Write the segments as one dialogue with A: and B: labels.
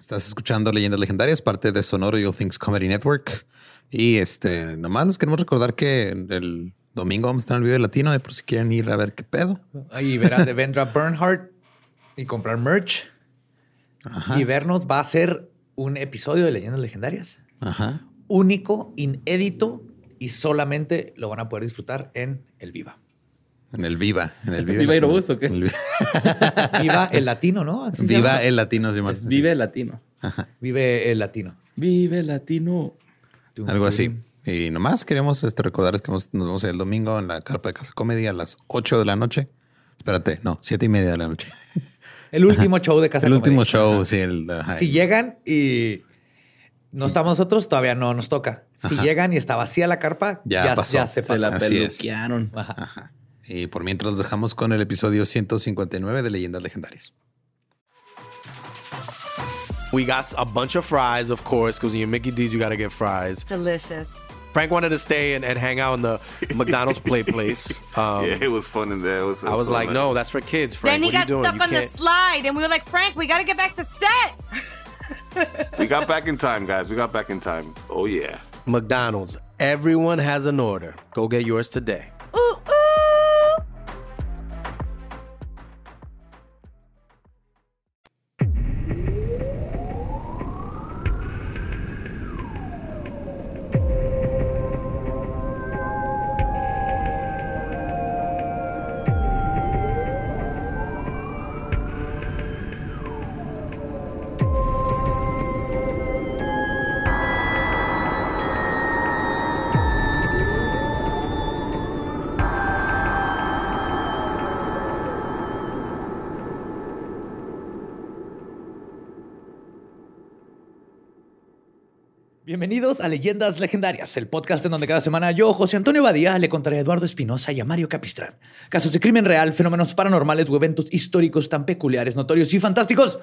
A: Estás escuchando Leyendas Legendarias, parte de Sonoro All Things Comedy Network. Y este, nomás les queremos recordar que el domingo vamos a estar en el video latino, de por si quieren ir a ver qué pedo.
B: Y verán de Vendra Bernhardt y comprar merch. Y vernos va a ser un episodio de Leyendas Legendarias.
A: Ajá.
B: Único, inédito y solamente lo van a poder disfrutar en el Viva.
A: En el Viva. En el Viva.
C: ¿Viva Aerobús o qué?
A: El Vi-
B: Viva el latino, ¿no? Así se
A: Viva el latino, Simón.
C: Es Vive Latino.
B: Vive el latino.
C: Vive Latino.
A: Algo así. Y nomás queremos este, recordarles que nos vemos el domingo en la carpa de Casa Comedia a las 8 de la noche. Espérate, no, siete y media de la noche.
B: El último show de Casa
A: el
B: Comedia.
A: último show, sí. El.
B: Si llegan y no estamos nosotros, todavía no nos toca. Si
A: Ajá.
B: llegan y está vacía la carpa,
A: Ya
B: ya,
A: pasó.
B: ya se
C: Se
B: pasó.
C: la
A: Así es.
C: peluquearon.
B: Ajá.
A: Ajá. Y por mientras los dejamos con el episodio 159 de Leyendas Legendarias.
D: We got a bunch of fries, of course, because when you're Mickey D's, you got to get fries.
E: Delicious.
D: Frank wanted to stay and, and hang out in the McDonald's play place. Um,
F: yeah, it was fun in there. It was,
D: I was like, no, that's for kids, Frank.
E: then he
D: what are
E: got
D: you doing?
E: stuck
D: You
E: on the
D: can't-
E: slide, and we were like, Frank, we got to get back to set.
F: We got back in time, guys. We got back in time. Oh yeah.
D: McDonald's. Everyone has an order. Go get yours today.
E: Ooh, ooh.
B: Leyendas Legendarias, el podcast en donde cada semana yo, José Antonio Badía, le contaré a Eduardo Espinosa y a Mario Capistrán casos de crimen real, fenómenos paranormales o eventos históricos tan peculiares, notorios y fantásticos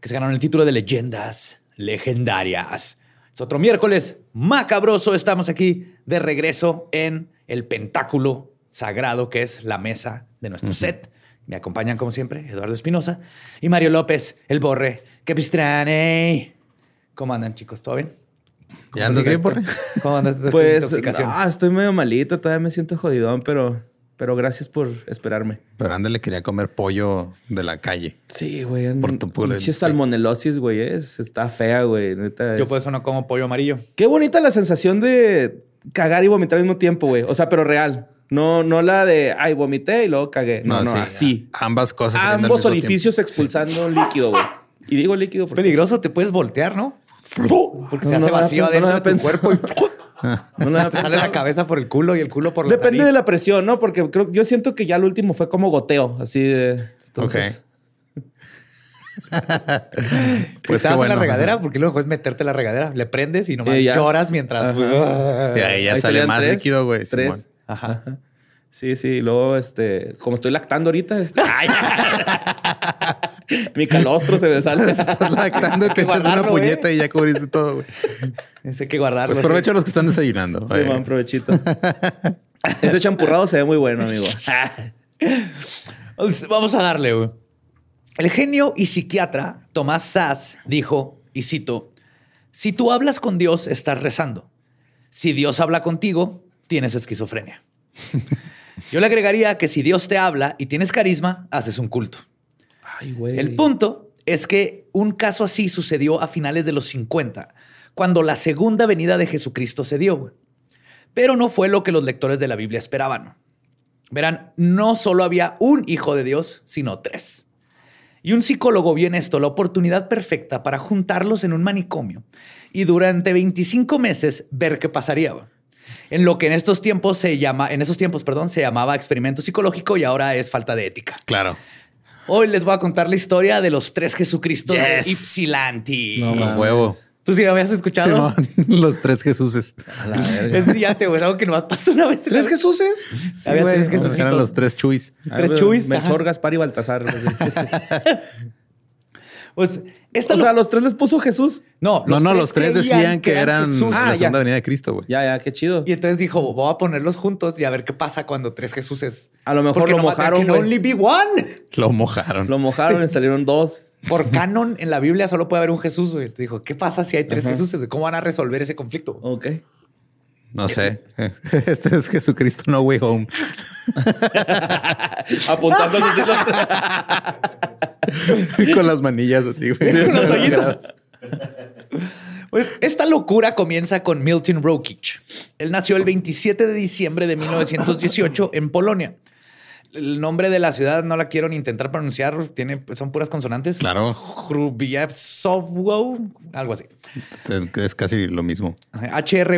B: que se ganaron el título de Leyendas Legendarias. Es otro miércoles macabroso. Estamos aquí de regreso en el pentáculo sagrado que es la mesa de nuestro set. Me acompañan, como siempre, Eduardo Espinosa y Mario López, el Borre Capistrán. ¿Cómo andan, chicos? ¿Todo bien?
A: ¿Ya andas bien, Borre?
B: ¿Cómo andas
C: Pues,
B: intoxicación?
C: ah, estoy medio malito, todavía me siento jodidón, pero, pero gracias por esperarme.
A: Pero ándale, quería comer pollo de la calle.
C: Sí, güey.
A: Por tu pura-
C: Pinche salmonelosis, güey. Es, está fea, güey. neta,
B: Yo
C: es-
B: por eso no como pollo amarillo.
C: Qué bonita la sensación de cagar y vomitar al mismo tiempo, güey. O sea, pero real. No, no la de, ay, vomité y luego cagué. No, no,
A: sí,
C: así.
A: Ambas cosas.
C: Ambos orificios
A: tiempo.
C: expulsando un líquido, güey. Y digo líquido
B: Es
C: porque...
B: peligroso, te puedes voltear, ¿no? Porque se
C: No,
B: hace vacío adentro
C: no,
B: de tu cuerpo y te sale la cabeza por el culo y el culo por la
C: Depende
B: nariz.
C: de la presión, ¿no? Porque creo, yo siento que ya lo último fue como goteo, así de... entonces-
A: Pues
B: ¿Te
A: qué
B: das en
A: bueno.
B: la regadera? Porque luego es meterte en la regadera. Le prendes y nomás
C: Eh, ya.
B: lloras mientras...
A: Y ahí ya
C: Ahí
A: sale más
C: tres,
A: líquido, güey.
C: Tres.
A: Simón.
B: Ajá.
C: Sí, sí. y Luego, este, como estoy lactando ahorita, este, mi calostro se me sale.
A: Estás lactando, te echas una
B: ¿eh?
A: puñeta y ya cubriste todo, güey.
B: Ese que guardarlo.
A: Pues provecho a los que están desayunando.
C: Sí, man, provechito. Ese champurrado se ve muy bueno, amigo.
B: Vamos a darle, güey. El genio y psiquiatra Tomás Sass dijo, y cito, si tú hablas con Dios, estás rezando. Si Dios habla contigo, tienes esquizofrenia. Yo le agregaría que si Dios te habla y tienes carisma, haces un culto.
C: Ay, güey.
B: El punto es que un caso así sucedió a finales de los 50, cuando la segunda venida de Jesucristo se dio. güey. Pero no fue lo que los lectores de la Biblia esperaban. Verán, no solo había un hijo de Dios, sino tres. Y un psicólogo vio en esto la oportunidad perfecta para juntarlos en un manicomio y durante 25 meses ver qué pasaría. güey. En lo que en estos tiempos se llama, en esos tiempos, perdón, se llamaba experimento psicológico y ahora es falta de ética.
A: Claro.
B: Hoy les voy a contar la historia de los tres Jesucristos de
A: Yes.
B: Ypsilanti.
C: No, mames.
A: huevo.
B: ¿Tú sí habías escuchado?
A: Simón, los tres Jesuses.
C: A la verga.
B: Es brillante, güey. Es algo que nomás pasó una vez.
C: ¿Tres Jesuses?
A: Sí,
B: Había
A: güey.
B: tres.
A: Eran los tres chuis.
B: Tres chuis,
C: Melchor. Gaspar y Baltasar.
B: Pues esta
C: o sea, los tres les puso Jesús.
B: no,
A: No, no, los tres decían que eran
B: Jesús.
C: Ah,
A: la
C: ya.
A: segunda venida de Cristo, güey.
C: Ya, ya, qué chido.
B: Y entonces dijo, voy a ponerlos juntos y a ver qué pasa cuando tres Jesuses.
C: A lo mejor
B: Porque
C: lo
B: nomás-
C: mojaron,
B: can
C: güey.
B: only be one.
A: Lo mojaron.
C: Lo mojaron y salieron dos.
B: Por canon en la Biblia solo puede haber un Jesús. güey. Te dijo, ¿qué pasa si hay tres. Jesuses? güey? ¿Cómo van a resolver ese conflicto?
C: Ok.
A: No sé. Este es Jesucristo No Way Home.
C: Apuntando así los-
A: Con las manillas así, güey.
B: Con los hoyitos. Pues esta locura comienza con Milton Rokic. Él nació el 27 de diciembre de 1918 en Polonia. El nombre de la ciudad no la quiero ni intentar pronunciar, tiene, son puras consonantes.
A: Claro.
B: Hrubievsovo, algo así.
A: Es casi lo mismo.
B: H-R-U-B-I-E-S-Z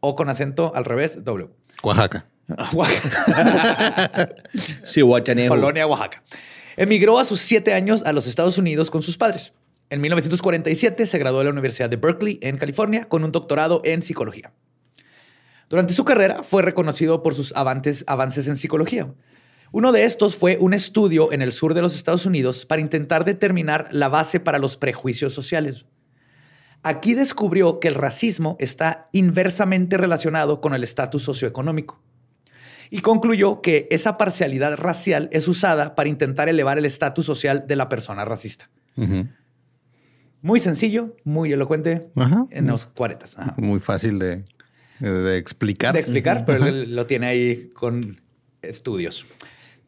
B: o con acento al revés, W.
A: Oaxaca.
C: Sí, guachanejo.
B: Polonia, Oaxaca. Emigró a sus siete años a los Estados Unidos con sus padres. En 1947 se graduó de la Universidad de Berkeley, en California, con un doctorado en psicología. Durante su carrera fue reconocido por sus avances, avances en psicología. Uno de estos fue un estudio en el sur de los Estados Unidos para intentar determinar la base para los prejuicios sociales. Aquí descubrió que el racismo está inversamente relacionado con el estatus socioeconómico y concluyó que esa parcialidad racial es usada para intentar elevar el estatus social de la persona racista. Muy sencillo, muy elocuente
A: Ajá.
B: en los 40. Ajá.
A: Muy fácil de, de explicar.
B: De explicar, pero él lo tiene ahí con estudios.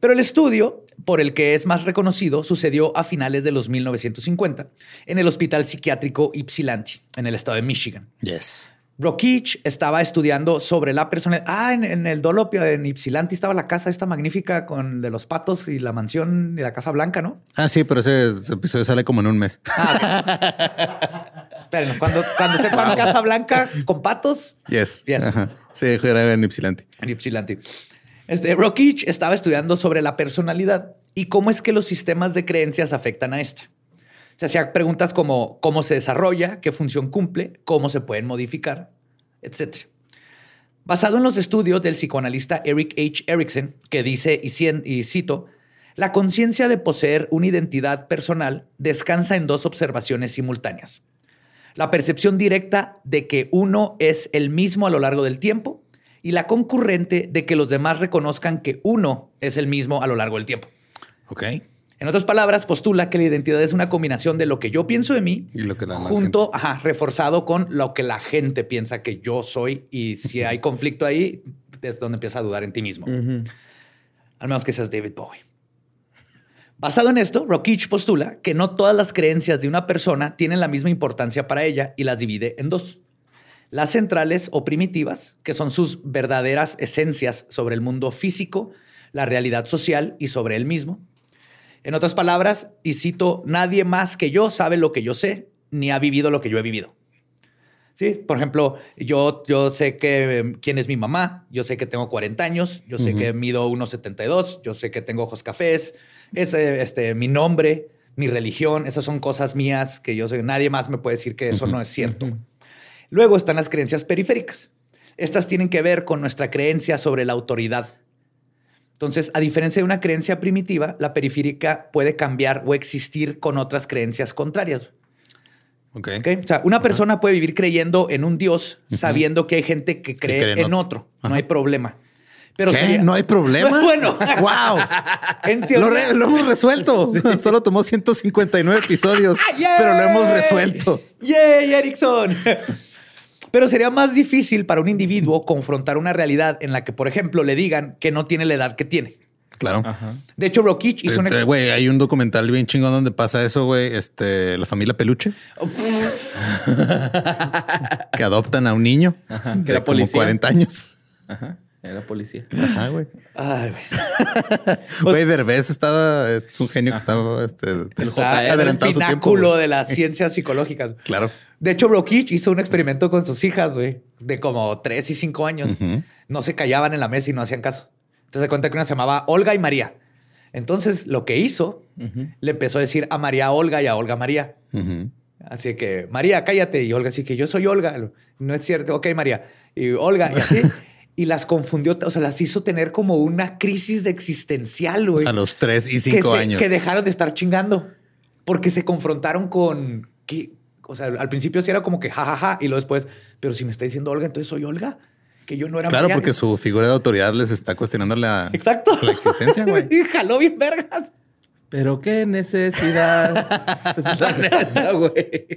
B: Pero el estudio por el que es más reconocido sucedió a finales de los 1950 en el Hospital Psiquiátrico Ypsilanti, en el estado de Michigan.
A: Yes.
B: Rokich estaba estudiando sobre la persona. Ah, en, en el Dolopio, en Ypsilanti, estaba la casa esta magnífica con de los patos y la mansión y la Casa Blanca, ¿no?
A: Ah, sí, pero ese, ese episodio sale como en un mes.
B: Esperen, cuando, cuando sepan Casa Blanca con patos,
A: Yes.
B: Yes.
A: Sí, era en Ypsilanti.
B: en Ypsilanti. Este, estaba estudiando sobre la personalidad y cómo es que los sistemas de creencias afectan a esta. Se hacía preguntas como cómo se desarrolla, qué función cumple, cómo se pueden modificar, etc. Basado en los estudios del psicoanalista Eric H. Erickson, que dice, y cito, la conciencia de poseer una identidad personal descansa en dos observaciones simultáneas. La percepción directa de que uno es el mismo a lo largo del tiempo y la concurrente de que los demás reconozcan que uno es el mismo a lo largo del tiempo.
A: Ok.
B: En otras palabras, postula que la identidad es una combinación de lo que yo pienso de mí
A: Y lo que
B: junto, ajá, reforzado con lo que la gente piensa que yo soy y si hay conflicto ahí es donde empieza a dudar en ti mismo. Al menos que seas David Bowie. Basado en esto, Rokich postula que no todas las creencias de una persona tienen la misma importancia para ella y las divide en dos. Las centrales o primitivas, que son sus verdaderas esencias sobre el mundo físico, la realidad social y sobre él mismo. En otras palabras, y cito, nadie más que yo sabe lo que yo sé, ni ha vivido lo que yo he vivido. Sí, por ejemplo, yo, yo sé que eh, quién es mi mamá, yo sé que tengo 40 años, yo sé que mido 1,72, yo sé que tengo ojos cafés, es eh, este, mi nombre, mi religión, esas son cosas mías que yo sé, nadie más me puede decir que eso no es cierto. Luego están las creencias periféricas. Estas tienen que ver con nuestra creencia sobre la autoridad. Entonces, a diferencia de una creencia primitiva, la periférica puede cambiar o existir con otras creencias contrarias.
A: Ok.
B: ¿ok? O sea, una persona puede vivir creyendo en un Dios sabiendo que hay gente que cree,
A: cree en
B: en otro. No hay problema. Pero
A: ¿Qué?
B: sería-
A: ¿No hay problema?
B: Bueno.
A: ¡Wow!
B: En
A: Lo,
B: teoría-
A: re- lo hemos resuelto. Solo tomó 159 episodios,
B: ¡Yay!
A: pero lo hemos resuelto.
B: ¡Yay, Erickson! Pero sería más difícil para un individuo confrontar una realidad en la que, por ejemplo, le digan que no tiene la edad que tiene.
A: Claro.
B: De hecho, Rokich hizo un
A: Este, Güey, hay un documental bien chingón donde pasa eso, güey. Este, la familia Peluche. que adoptan a un niño
C: que
A: de como
C: policía.
A: 40 años.
C: Ajá. Era policía.
A: Ajá, güey.
B: Ay, güey.
A: Güey, Derbez estaba, es un genio que estaba este,
B: Está el
A: adelantado su tiempo.
B: pináculo de las ciencias psicológicas.
A: Claro.
B: De hecho, Rokich hizo un experimento con sus hijas, güey, de como tres y cinco años. No se callaban en la mesa y no hacían caso. Entonces se cuenta que una se llamaba Olga y María. Entonces lo que hizo, le empezó a decir a María Olga y a Olga María. Así que, María, cállate. Y Olga, así que yo soy Olga. No es cierto. Ok, María. Y Olga, y así. y las confundió, o sea, las hizo tener como una crisis existencial, güey.
A: A los 3 y
B: que
A: 5
B: se-
A: años.
B: Que dejaron de estar chingando porque se confrontaron con que, o sea, al principio sí era como que jajaja y luego después, pero si me está diciendo Olga, entonces soy Olga, que yo no era
A: Claro,
B: María.
A: porque su figura de autoridad les está cuestionando la,
B: Exacto.
A: la existencia, güey.
B: Y jaló bien vergas.
C: Pero qué necesidad. La neta, güey.
B: Eh,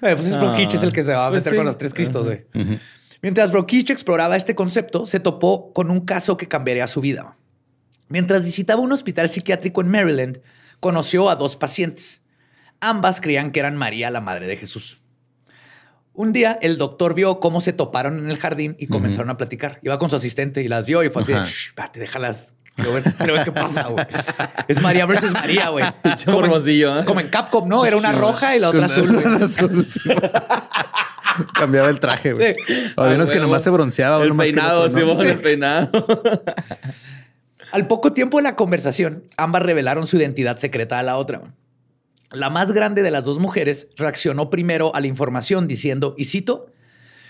B: pues es es el que se va a
C: Pues
B: meter
C: sí.
B: con los tres cristos, güey. Mientras Rokich exploraba este concepto, se topó con un caso que cambiaría su vida. Mientras visitaba un hospital psiquiátrico en Maryland, conoció a dos pacientes. Ambas creían que eran María, la madre de Jesús. Un día, el doctor vio cómo se toparon en el jardín y comenzaron a platicar. Iba con su asistente y las vio y fue así, de,
A: Ajá.
B: "Shh, espérate, déjalas. Quiero ver, quiero ver qué pasa, güey. Es María versus María, güey. Como en-
C: morbosillo, ¿eh?
B: Como en Capcom, ¿no? Era una roja y la otra azul.
A: Una azul, sí. Cambiaba el traje, güey.
B: Sí.
A: Había
C: Ah,
A: unos que nomás se bronceaba.
C: El peinado. Simón, el peinado.
B: Al poco tiempo de la conversación, ambas revelaron su identidad secreta a la otra. La más grande de las dos mujeres reaccionó primero a la información diciendo, y cito,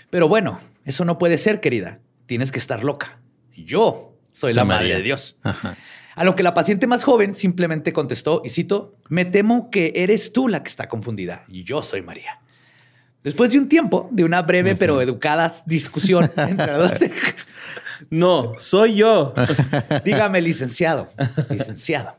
B: pero bueno, eso no puede ser, querida. Tienes que estar loca. Yo soy,
A: Soy
B: la madre
A: María.
B: de Dios.
A: Ajá.
B: A lo que la paciente más joven simplemente contestó, y cito, me temo que eres tú la que está confundida y yo soy María. Después de un tiempo, de una breve pero educada discusión entre las dos,
C: No, soy yo.
B: Dígame, licenciado. Licenciado.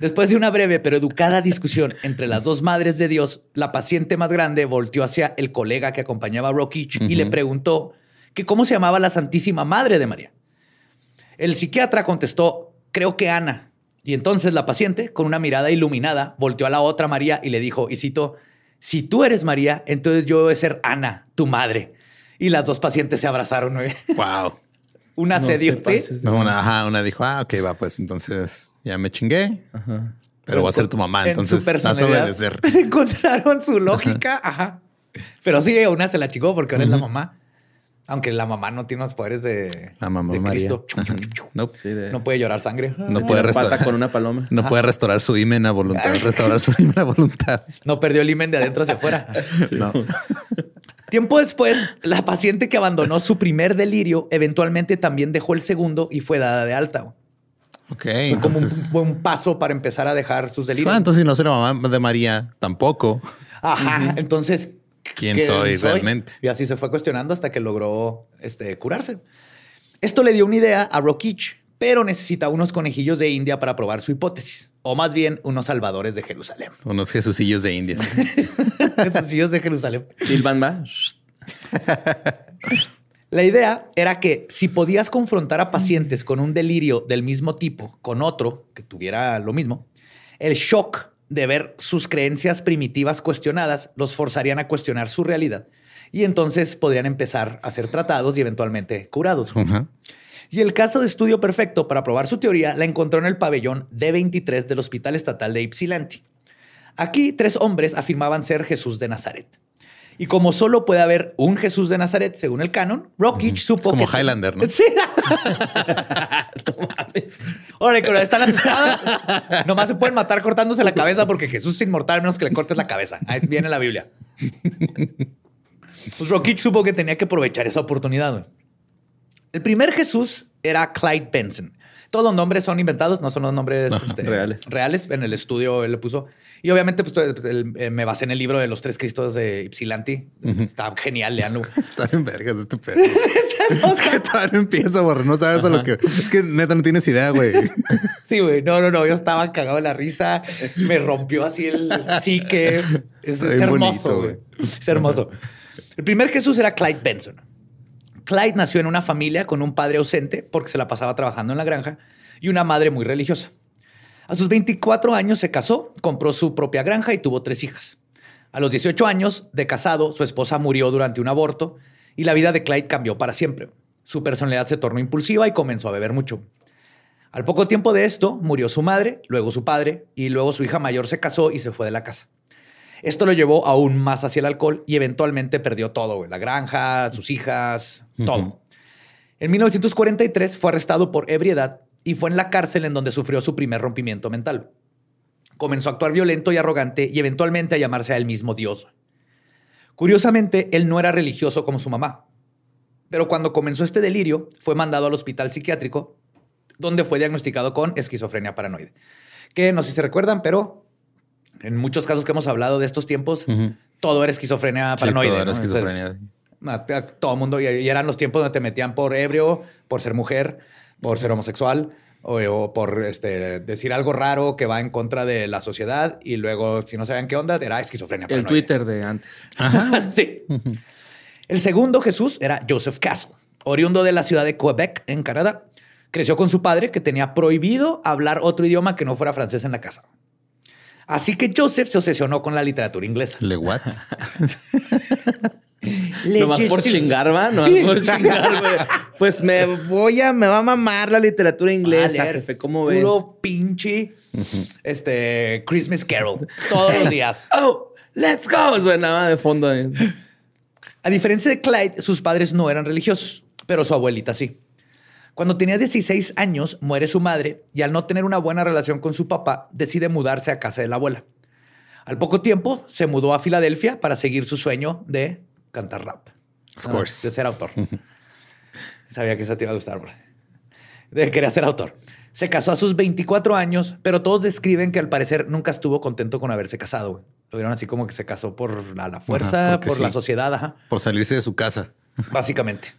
B: Después de una breve pero educada discusión entre las dos madres de Dios, la paciente más grande volteó hacia el colega que acompañaba a Rockich y le preguntó que cómo se llamaba la Santísima Madre de María. El psiquiatra contestó, creo que Ana. Y entonces la paciente, con una mirada iluminada, volteó a la otra María y le dijo, y cito, si tú eres María, entonces yo debo ser Ana, tu madre. Y las dos pacientes se abrazaron.
A: Wow.
B: Una
C: No
B: se dio, ¿sí?
A: No, una, ajá, una dijo, ah, ok, va, pues entonces ya me chingué. Pero voy a ser tu mamá,
B: en
A: entonces
B: su
A: vas a
B: personalidad
A: obedecer.
B: encontraron su lógica. Ajá. Pero sí, una se la chingó porque ahora es la mamá. Aunque la mamá no tiene los poderes de,
A: La mamá
B: de
A: María.
B: Cristo.
A: Ajá. Nope.
C: Sí, de-
B: No puede llorar sangre.
A: No puede restaurar.
C: con una paloma.
A: No puede restaurar su himen a voluntad. Restaurar su himen a voluntad.
B: No perdió el imen de adentro hacia afuera.
A: No.
B: Tiempo después, la paciente que abandonó su primer delirio eventualmente también dejó el segundo y fue dada de alta.
A: Ok,
B: Fue como un buen paso para empezar a dejar sus delirios.
A: Ah, entonces si no soy la mamá de María, tampoco.
B: Ajá. Entonces,
A: ¿Quién soy realmente?
B: Y así se fue cuestionando hasta que logró este, curarse. Esto le dio una idea a Rockich, pero necesita unos conejillos de India para probar su hipótesis. O más bien, unos salvadores de Jerusalén.
A: Unos jesucillos de Indias.
B: Esos hijos de Jerusalén.
C: Silvan va.
B: La idea era que si podías confrontar a pacientes con un delirio del mismo tipo con otro que tuviera lo mismo, el shock de ver sus creencias primitivas cuestionadas los forzarían a cuestionar su realidad y entonces podrían empezar a ser tratados y eventualmente curados. Y el caso de estudio perfecto para probar su teoría la encontró en el pabellón D23 del Hospital Estatal de Ypsilanti. Aquí tres hombres afirmaban ser Jesús de Nazaret. Y como solo puede haber un Jesús de Nazaret según el canon, Rockich supo
A: como
B: que...
A: Highlander, ¿no?
B: Sí. no mames. Órale, cuando están asustadas, nomás se pueden matar cortándose la cabeza porque Jesús es inmortal a menos que le cortes la cabeza. Ahí viene la Biblia. Pues Rockich supo que tenía que aprovechar esa oportunidad. güey. El primer Jesús era Clyde Benson. Todos los nombres son inventados, no son los nombres este,
C: reales.
B: reales. En el estudio él le puso. Y obviamente, pues pues, el- eh, me basé en el libro de los tres Cristos de Ypsilanti. Está genial, leanlo.
A: Están en vergas este pedo. Es que todavía no empieza, borre. No sabes a lo que. Es que neta no tienes idea, güey.
B: Sí, güey. No, no, no. Yo estaba cagado de la risa. Me rompió así el psique. Es, es hermoso, güey. Es hermoso. El primer Jesús era Clyde Benson. Clyde nació en una familia con un padre ausente porque se la pasaba trabajando en la granja y una madre muy religiosa. A sus 24 años se casó, compró su propia granja y tuvo tres hijas. A los 18 años de casado, su esposa murió durante un aborto y la vida de Clyde cambió para siempre. Su personalidad se tornó impulsiva y comenzó a beber mucho. Al poco tiempo de esto, murió su madre, luego su padre y luego su hija mayor se casó y se fue de la casa. Esto lo llevó aún más hacia el alcohol y eventualmente perdió todo, güey, la granja, sus hijas, todo. En 1943 fue arrestado por ebriedad y fue en la cárcel en donde sufrió su primer rompimiento mental. Comenzó a actuar violento y arrogante y eventualmente a llamarse a él mismo Dios. Curiosamente, él no era religioso como su mamá. Pero cuando comenzó este delirio, fue mandado al hospital psiquiátrico, donde fue diagnosticado con esquizofrenia paranoide. Que no sé si se recuerdan, pero en muchos casos que hemos hablado de estos tiempos, todo era esquizofrenia
A: Sí,
B: paranoide.
A: todo era
B: ¿no?
A: esquizofrenia.
B: Entonces, todo mundo, y, eran los tiempos donde te metían por ebrio, por ser mujer, por ser homosexual, O, o por este, decir algo raro que va en contra de la sociedad y luego, si no saben qué onda, era esquizofrenia.
C: El. Twitter de antes.
B: sí. El segundo Jesús era Joseph Castle, oriundo de la ciudad de Quebec, en Canadá. Creció con su padre, que tenía prohibido hablar otro idioma que no fuera francés en la casa. Así que Joseph se obsesionó con la literatura inglesa.
A: Le what?
C: Nomás por chingar, va. Nomás
B: Sí.
C: por chingar, güey. Pues me voy a, me va a mamar la literatura inglesa,
B: A leer
C: jefe. ¿Cómo ves?
B: Puro pinche este, Christmas Carol todos los días.
C: Oh, let's go. Suenaba de fondo. ahí.
B: A diferencia de Clyde, sus padres no eran religiosos, pero su abuelita sí. Cuando tenía 16 años, muere su madre y al no tener una buena relación con su papá, decide mudarse a casa de la abuela. Al poco tiempo, se mudó a Filadelfia para seguir su sueño de cantar rap.
A: Of course.
B: De ser autor. Sabía que esa te iba a gustar, bro. De quería ser autor. Se casó a sus 24 años, pero todos describen que al parecer nunca estuvo contento con haberse casado. Lo vieron así como que se casó por la, la fuerza, por la sociedad, ajá,
A: Por salirse de su casa.
B: básicamente.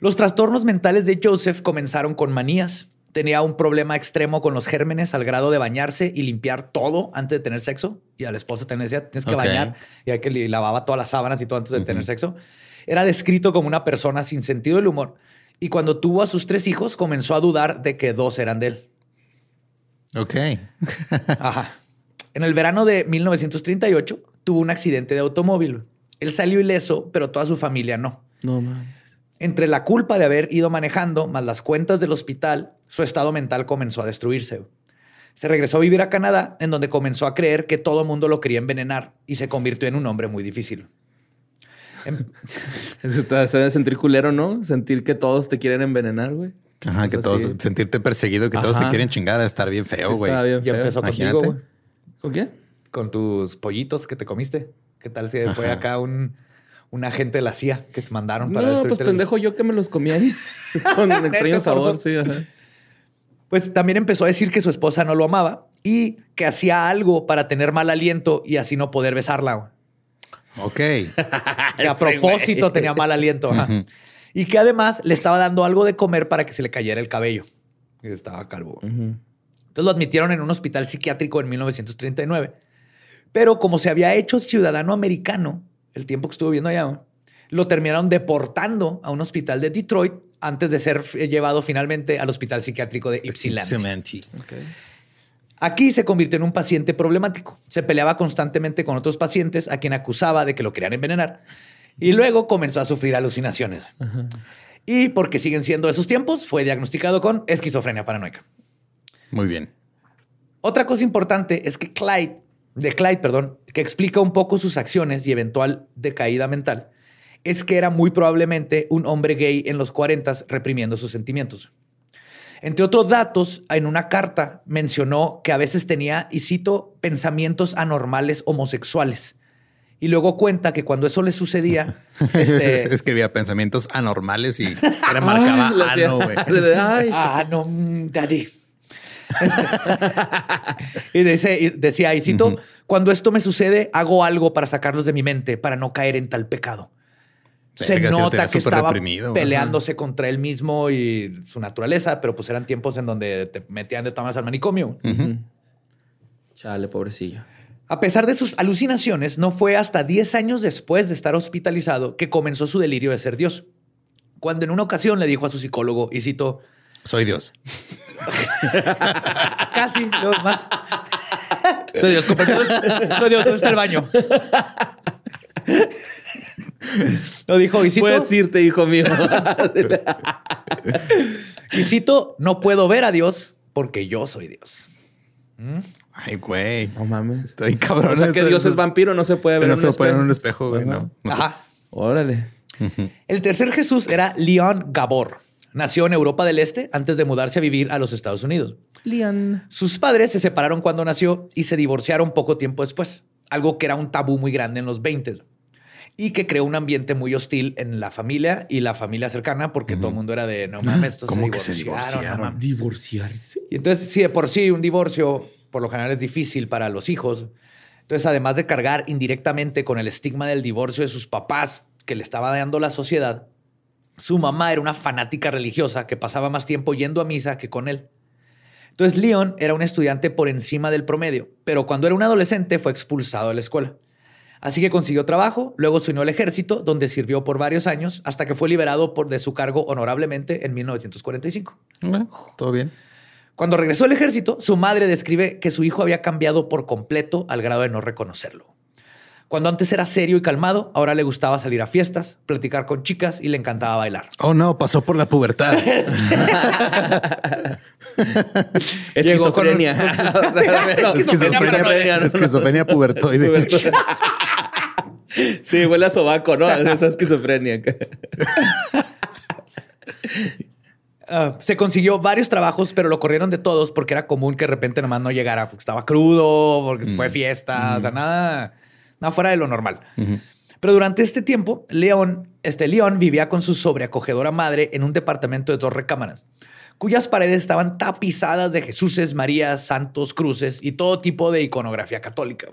B: Los trastornos mentales de Joseph comenzaron con manías. Tenía un problema extremo con los gérmenes al grado de bañarse y limpiar todo antes de tener sexo. Y a la esposa también decía, tienes que bañar. Y hay que li- lavaba todas las sábanas y todo antes de tener sexo. Era descrito como una persona sin sentido del humor. Y cuando tuvo a sus tres hijos, comenzó a dudar de que dos eran de él.
A: Ok.
B: Ajá. En el verano de 1938 tuvo un accidente de automóvil. Él salió ileso, pero toda su familia no.
C: No, man.
B: Entre la culpa de haber ido manejando, más las cuentas del hospital, su estado mental comenzó a destruirse. Se regresó a vivir a Canadá, en donde comenzó a creer que todo el mundo lo quería envenenar y se convirtió en un hombre muy difícil. Em-
C: te hace sentir culero, ¿no? Sentir que todos te quieren envenenar, güey.
A: Ajá, que todos,
C: sí.
A: sentirte perseguido, que todos te quieren chingar, a estar bien feo,
C: Sí,
A: güey.
C: estaba bien
B: Ya
C: feo.
B: empezó
A: Imagínate.
B: contigo, güey,
C: ¿Con qué?
B: con tus pollitos que te comiste. ¿Qué tal si fue
A: Ajá.
B: acá un, un agente de la CIA que te mandaron para
C: No, pues
B: el-
C: pendejo yo que me los comía ahí. Con un extraño sabor, sí. ajá.
B: Pues también empezó a decir que su esposa no lo amaba y que hacía algo para tener mal aliento y así no poder besarla.
A: Ok.
B: Que a propósito tenía mal aliento. ajá. Y que además le estaba dando algo de comer para que se le cayera el cabello. Y estaba calvo. Entonces lo admitieron en un hospital psiquiátrico en 1939. Pero como se había hecho ciudadano americano el tiempo que estuvo viviendo allá, lo terminaron deportando a un hospital de Detroit antes de ser eh, llevado finalmente al hospital psiquiátrico de Ypsilanti.
A: Cementi.
B: Aquí se convirtió en un paciente problemático. Se peleaba constantemente con otros pacientes a quien acusaba de que lo querían envenenar. Y luego comenzó a sufrir alucinaciones. Y porque siguen siendo esos tiempos, fue diagnosticado con esquizofrenia paranoica.
A: Muy bien.
B: Otra cosa importante es que Clyde, de Clyde, perdón, que explica un poco sus acciones y eventual decaída mental, es que era muy probablemente un hombre gay en los 40 reprimiendo sus sentimientos. Entre otros datos, en una carta mencionó que a veces tenía, y cito, pensamientos anormales homosexuales. Y luego cuenta que cuando eso le sucedía, este,
A: Escribía pensamientos anormales y remarcaba
C: Ay, lo hacía.
A: ano, güey.
B: Ah, no, mm, daddy. Y, dice- y decía, y cito, cuando esto me sucede, hago algo para sacarlos de mi mente, para no caer en tal pecado. Se
A: Verga,
B: nota que estaba peleándose contra él mismo y su naturaleza, pero pues eran tiempos en donde te metían de todas maneras al manicomio.
C: Chale, pobrecillo.
B: A pesar de sus alucinaciones, no fue hasta 10 años después de estar hospitalizado que comenzó su delirio de ser Dios. Cuando en una ocasión le dijo a su psicólogo, y cito,
A: Soy Dios.
B: Casi, no, más. Soy Dios. Soy Dios, ¿dónde está el baño? Lo dijo Isito.
C: Puedes irte, hijo mío.
B: Isito, no puedo ver a Dios porque yo soy Dios.
A: Ay, güey.
C: no mames.
A: Estoy cabrón.
C: O sea, que Dios es vampiro, no se puede ver.
A: No
C: en
A: se
C: un
A: puede en
C: espejo.
A: un espejo, güey.
C: Ajá.
A: No. No.
B: Ajá.
C: Órale.
B: El tercer Jesús era Leon Gabor. Nació en Europa del Este antes de mudarse a vivir a los Estados Unidos.
C: Lian.
B: Sus padres se separaron cuando nació y se divorciaron poco tiempo después, algo que era un tabú muy grande en los 20 y que creó un ambiente muy hostil en la familia y la familia cercana porque todo el mundo era de no mames, estos
A: ¿Cómo
B: se
A: que se
B: divorciaron. no
A: divorciaron?
B: mames".
C: Divorciarse.
B: Y entonces, si de por sí un divorcio por lo general es difícil para los hijos, entonces además de cargar indirectamente con el estigma del divorcio de sus papás que le estaba dando la sociedad, su mamá era una fanática religiosa que pasaba más tiempo yendo a misa que con él. Entonces, Leon era un estudiante por encima del promedio, pero cuando era un adolescente fue expulsado de la escuela. Así que consiguió trabajo, luego se unió al ejército, donde sirvió por varios años, hasta que fue liberado por, de su cargo honorablemente en 1945.
A: Bueno, todo bien.
B: Cuando regresó al ejército, su madre describe que su hijo había cambiado por completo al grado de no reconocerlo. Cuando antes era serio y calmado, ahora le gustaba salir a fiestas, platicar con chicas y le encantaba bailar.
A: Oh, no, pasó por la pubertad.
C: Esquizofrenia.
A: esquizofrenia, esquizofrenia pubertoide.
C: Sí, huele a sobaco, ¿no? Es esa esquizofrenia.
B: Ah, se consiguió varios trabajos, pero lo corrieron de todos porque era común que de repente nomás no llegara porque estaba crudo, porque se fue fiesta, o sea, nada, nada fuera de lo normal. Pero durante este tiempo, León, este León vivía con su sobreacogedora madre en un departamento de dos recámaras, cuyas paredes estaban tapizadas de Jesuses, Marías, santos, cruces y todo tipo de iconografía católica.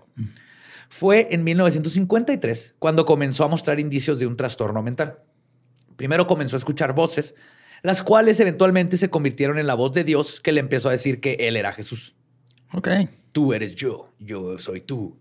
B: Fue en 1953 cuando comenzó a mostrar indicios de un trastorno mental. Primero comenzó a escuchar voces, las cuales eventualmente se convirtieron en la voz de Dios que le empezó a decir que él era Jesús.
A: Ok.
B: Tú eres yo, yo soy tú.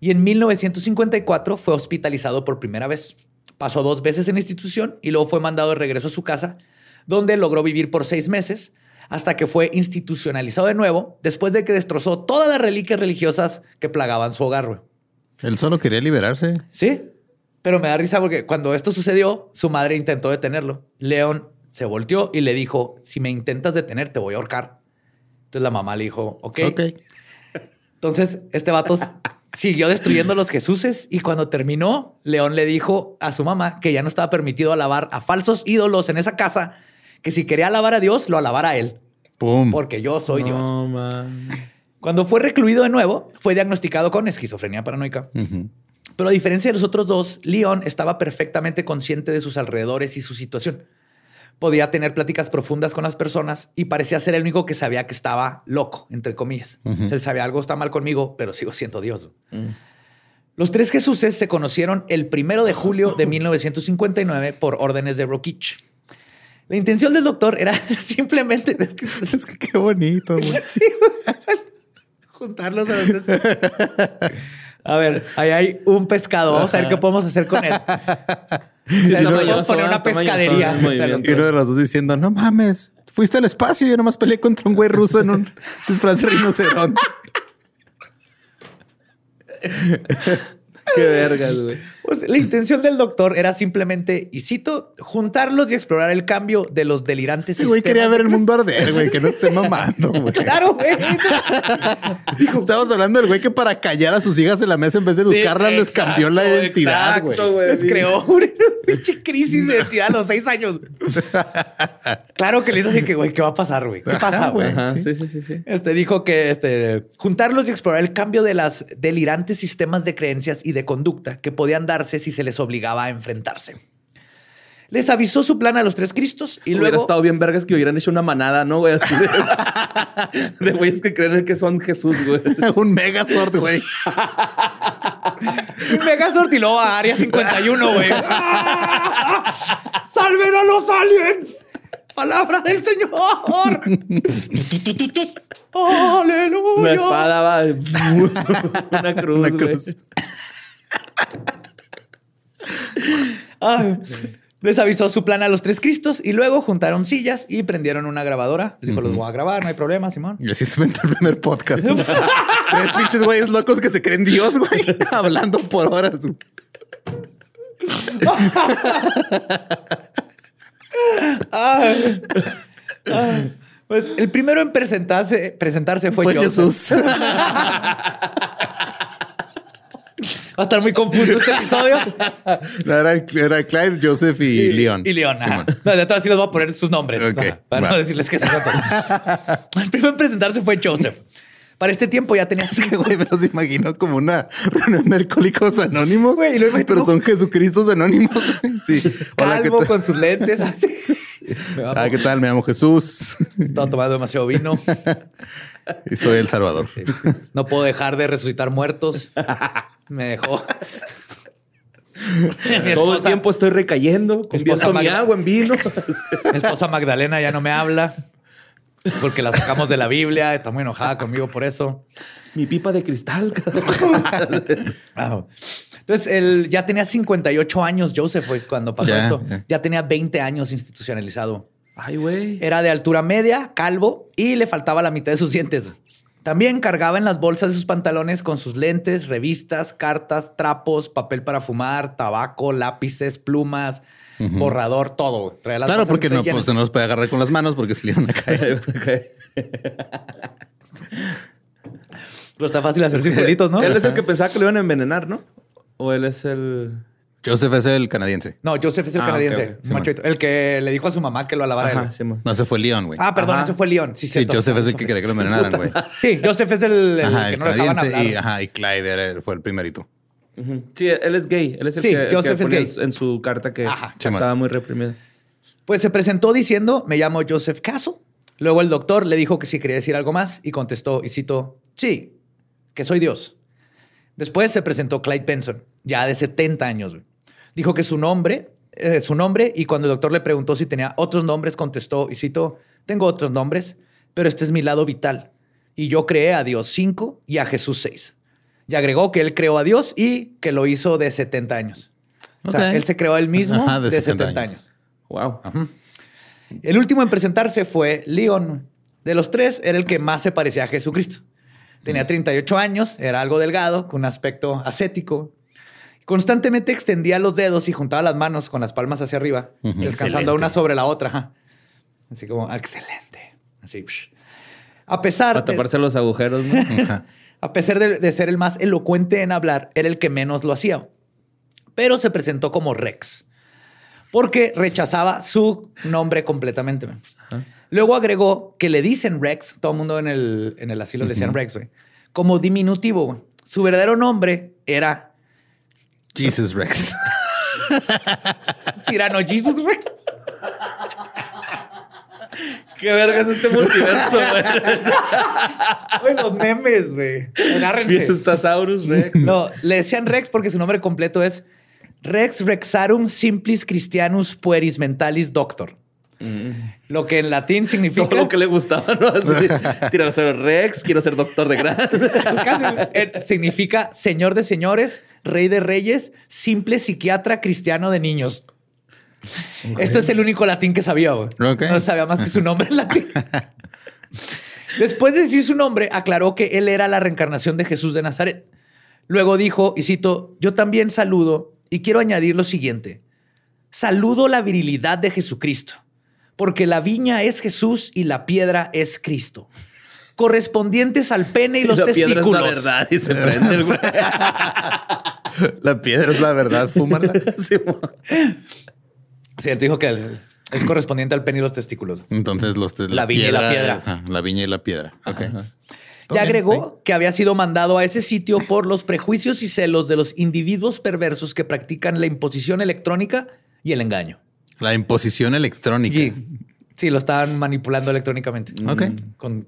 B: Y en 1954 fue hospitalizado por primera vez. Pasó dos veces en la institución y luego fue mandado de regreso a su casa, donde logró vivir por seis meses hasta que fue institucionalizado de nuevo después de que destrozó todas las reliquias religiosas que plagaban su hogar. güey.
A: Él solo quería liberarse.
B: Sí, pero me da risa porque cuando esto sucedió, su madre intentó detenerlo. León se volteó y le dijo, si me intentas detener, te voy a ahorcar. Entonces la mamá le dijo, ok.
A: Ok.
B: Entonces este vato siguió destruyendo los Jesuses y cuando terminó, León le dijo a su mamá que ya no estaba permitido alabar a falsos ídolos en esa casa, que si quería alabar a Dios, lo alabara a él,
A: Pum.
B: porque yo soy Dios.
C: Man.
B: Cuando fue recluido de nuevo, fue diagnosticado con esquizofrenia paranoica. Pero a diferencia de los otros dos, Leon estaba perfectamente consciente de sus alrededores y su situación. Podía tener pláticas profundas con las personas y parecía ser el único que sabía que estaba loco, entre comillas. O sea, Él sabía algo está mal conmigo, pero sigo siendo Dios. Los tres Jesuses se conocieron el primero de julio de 1959 por órdenes de Rokich. La intención del doctor era simplemente es que-
A: Es que qué bonito, güey.
B: Sí, güey. juntarlos a los tres. A ver, ahí hay un pescado. Vamos a ver qué podemos hacer con él.
C: Está
B: Nos podemos poner una pescadería.
A: Y uno de los dos diciendo, no mames, fuiste al espacio y yo nomás peleé contra un güey ruso en un disfraz de rinoceronte.
C: Qué vergas, güey.
B: Pues, la intención del doctor era simplemente, y cito, juntarlos y explorar el cambio de los delirantes.
A: Ese güey
B: sistemas
A: quería ver el mundo arder, güey, que no esté mamando, güey.
B: Claro, güey.
A: Estamos hablando del güey que para callar a sus hijas en la mesa en vez de educarlas les cambió la identidad, güey.
C: exacto, güey.
B: Les creó una pinche crisis de identidad a los seis años. Claro que le hizo así que, güey, ¿qué va a pasar, güey? ¿Qué pasa, güey?
C: Ajá, sí, sí, sí, sí.
B: Este dijo que este, juntarlos y explorar el cambio de las delirantes sistemas de creencias y de conducta que podían si se les obligaba a enfrentarse. Les avisó su plan a los tres Cristos y
C: Hubiera
B: luego
C: estado bien vergas que hubieran hecho una manada, ¿no, güey? Así de, de güeyes que creen que son Jesús, güey.
A: un megazord, güey.
B: un Megazord y luego a Área 51, güey. ¡Salven a los aliens! ¡Palabra del Señor! ¡Aleluya!
C: Una espada va. una cruz,
A: Una cruz.
B: Les avisó su plan a los tres Cristos y luego juntaron sillas y prendieron una grabadora. Les dijo, los voy a grabar, no hay problema, Simón.
A: Y así se inventó el primer podcast. Tres pinches güeyes locos que se creen Dios, güey, hablando por horas.
B: Pues el primero en presentarse, presentarse fue,
A: Fue. Jesús.
B: Va a estar muy confuso este episodio.
A: Era, era Clyde, Joseph y, Leon.
B: Y Leon. ajá. No, de todas sí les voy a poner sus nombres.
A: Ok,
B: ajá, para
A: va.
B: no decirles que son. El primero en presentarse fue Joseph. Para este tiempo ya tenía
A: Es que, güey, me los imagino como una reunión de alcohólicos anónimos.
B: Güey, lo
A: pero son Jesucristos anónimos. Sí. Hola, ¿qué
B: Calvo con sus lentes. así.
A: Ah, ¿qué tal? Me llamo Jesús
B: Estaba tomando demasiado vino.
A: y soy el Salvador.
B: No puedo dejar de resucitar muertos. Me dejó. Mi
C: Todo el tiempo estoy recayendo.
B: esposa
C: mi
B: Magda-
C: agua en vino.
B: Mi esposa Magdalena ya no me habla. porque la sacamos de la Biblia. Está muy enojada conmigo por eso.
C: Mi pipa de cristal.
B: Ah. Entonces, él ya tenía 58 años, Joseph, fue cuando pasó esto.
A: ya.
B: Ya tenía 20 años institucionalizado.
C: Ay, güey.
B: Era de altura media, calvo y le faltaba la mitad de sus dientes. También cargaba en las bolsas de sus pantalones con sus lentes, revistas, cartas, trapos, papel para fumar, tabaco, lápices, plumas, borrador, todo. Traía las
A: Claro, porque no, pues, se nos puede agarrar con las manos porque se le iban a caer.
B: Pero está fácil hacer circulitos, ¿no?
C: Él es el que pensaba que lo iban a envenenar, ¿no? O él es el.
A: Joseph es el canadiense.
B: No, Joseph es el
C: Ah,
B: canadiense. el que le dijo a su mamá que lo alabara él.
A: No, se fue León, güey.
B: Ah, perdón,
C: Ajá.
B: ese fue León. Sí,
A: sí. Joseph es el que quería que lo envenenaran, güey.
B: Sí, Joseph es el, el
A: Ajá,
B: que
A: el
B: no lo dejaban
A: canadiense
B: hablar.
A: y, ajá, y Clyde era- fue el primerito.
C: Sí, él es gay. Él es el
B: Sí,
C: que,
B: Joseph
C: que
B: es
C: ponía
B: gay.
C: en su carta que
B: Ajá.
C: estaba muy reprimido.
B: Pues se presentó diciendo, me llamo Joseph Caso. Luego el doctor le dijo que si quería decir algo más y contestó, y cito, sí, que soy Dios. Después se presentó Clyde Benson, ya de 70 años. güey. Dijo que su nombre, eh, su nombre, y cuando el doctor le preguntó si tenía otros nombres, contestó, y cito, tengo otros nombres, pero este es mi lado vital. Y yo creé a Dios 5 y a Jesús 6. Y agregó que él creó a Dios y que lo hizo de 70 años. O sea, él se creó a él mismo
A: Ajá,
B: de,
A: de
B: 70,
A: 70
B: años.
A: años.
C: Wow.
B: El último en presentarse fue Leon. De los tres, era el que más se parecía a Jesucristo. Tenía 38 años, era algo delgado, con un aspecto ascético. Constantemente extendía los dedos y juntaba las manos con las palmas hacia arriba, descansando
C: Excelente.
B: una sobre la otra. Así como, excelente. Así. psh. A pesar,
C: Para
B: de-
C: taparse los agujeros, ¿no?
B: a pesar de, de ser el más elocuente en hablar, era el que menos lo hacía. Pero se presentó como Rex, porque rechazaba su nombre completamente. man. Luego agregó que le dicen Rex, todo el mundo en el, en el asilo le decían Rex, güey, como diminutivo. güey. Su verdadero nombre era
A: Jesus Rex.
B: Cyrano Jesus Rex.
C: ¿Qué verga es este multiverso, güey?
B: Los memes, güey. Agárrense.
C: Fiestasaurus Rex.
B: No, le decían Rex porque su nombre completo es Rex Rexarum Simplis Christianus Pueris Mentalis Doctor. Lo que en latín significa.
C: Todo lo que le gustaba, ¿no? Así, Rex, quiero ser doctor de gran.
B: Pues casi, eh, significa señor de señores, rey de reyes, simple psiquiatra cristiano de niños. Esto es el único latín que sabía. güey.
A: Ok.
B: No sabía más que su nombre en latín. Después de decir su nombre, aclaró que él era la reencarnación de Jesús de Nazaret. Luego dijo, y cito, yo también saludo y quiero añadir lo siguiente. Saludo la virilidad de Jesucristo, porque la viña es Jesús y la piedra es Cristo, correspondientes al pene y los
C: la
B: testículos.
C: piedra es la verdad y se prende el güey.
A: La piedra es la verdad, fúmala.
C: Sí.
B: Sí, te dijo que es correspondiente al pene y los testículos.
A: Entonces los te-
B: La viña y la piedra.
A: ajá, la viña y la piedra. Ok.
B: Ya
A: Todo bien,
B: agregó que había sido mandado a ese sitio por los prejuicios y celos de los individuos perversos que practican la imposición electrónica y el engaño.
A: La imposición electrónica.
B: Sí, sí, lo estaban manipulando electrónicamente.
A: Ok.
B: Con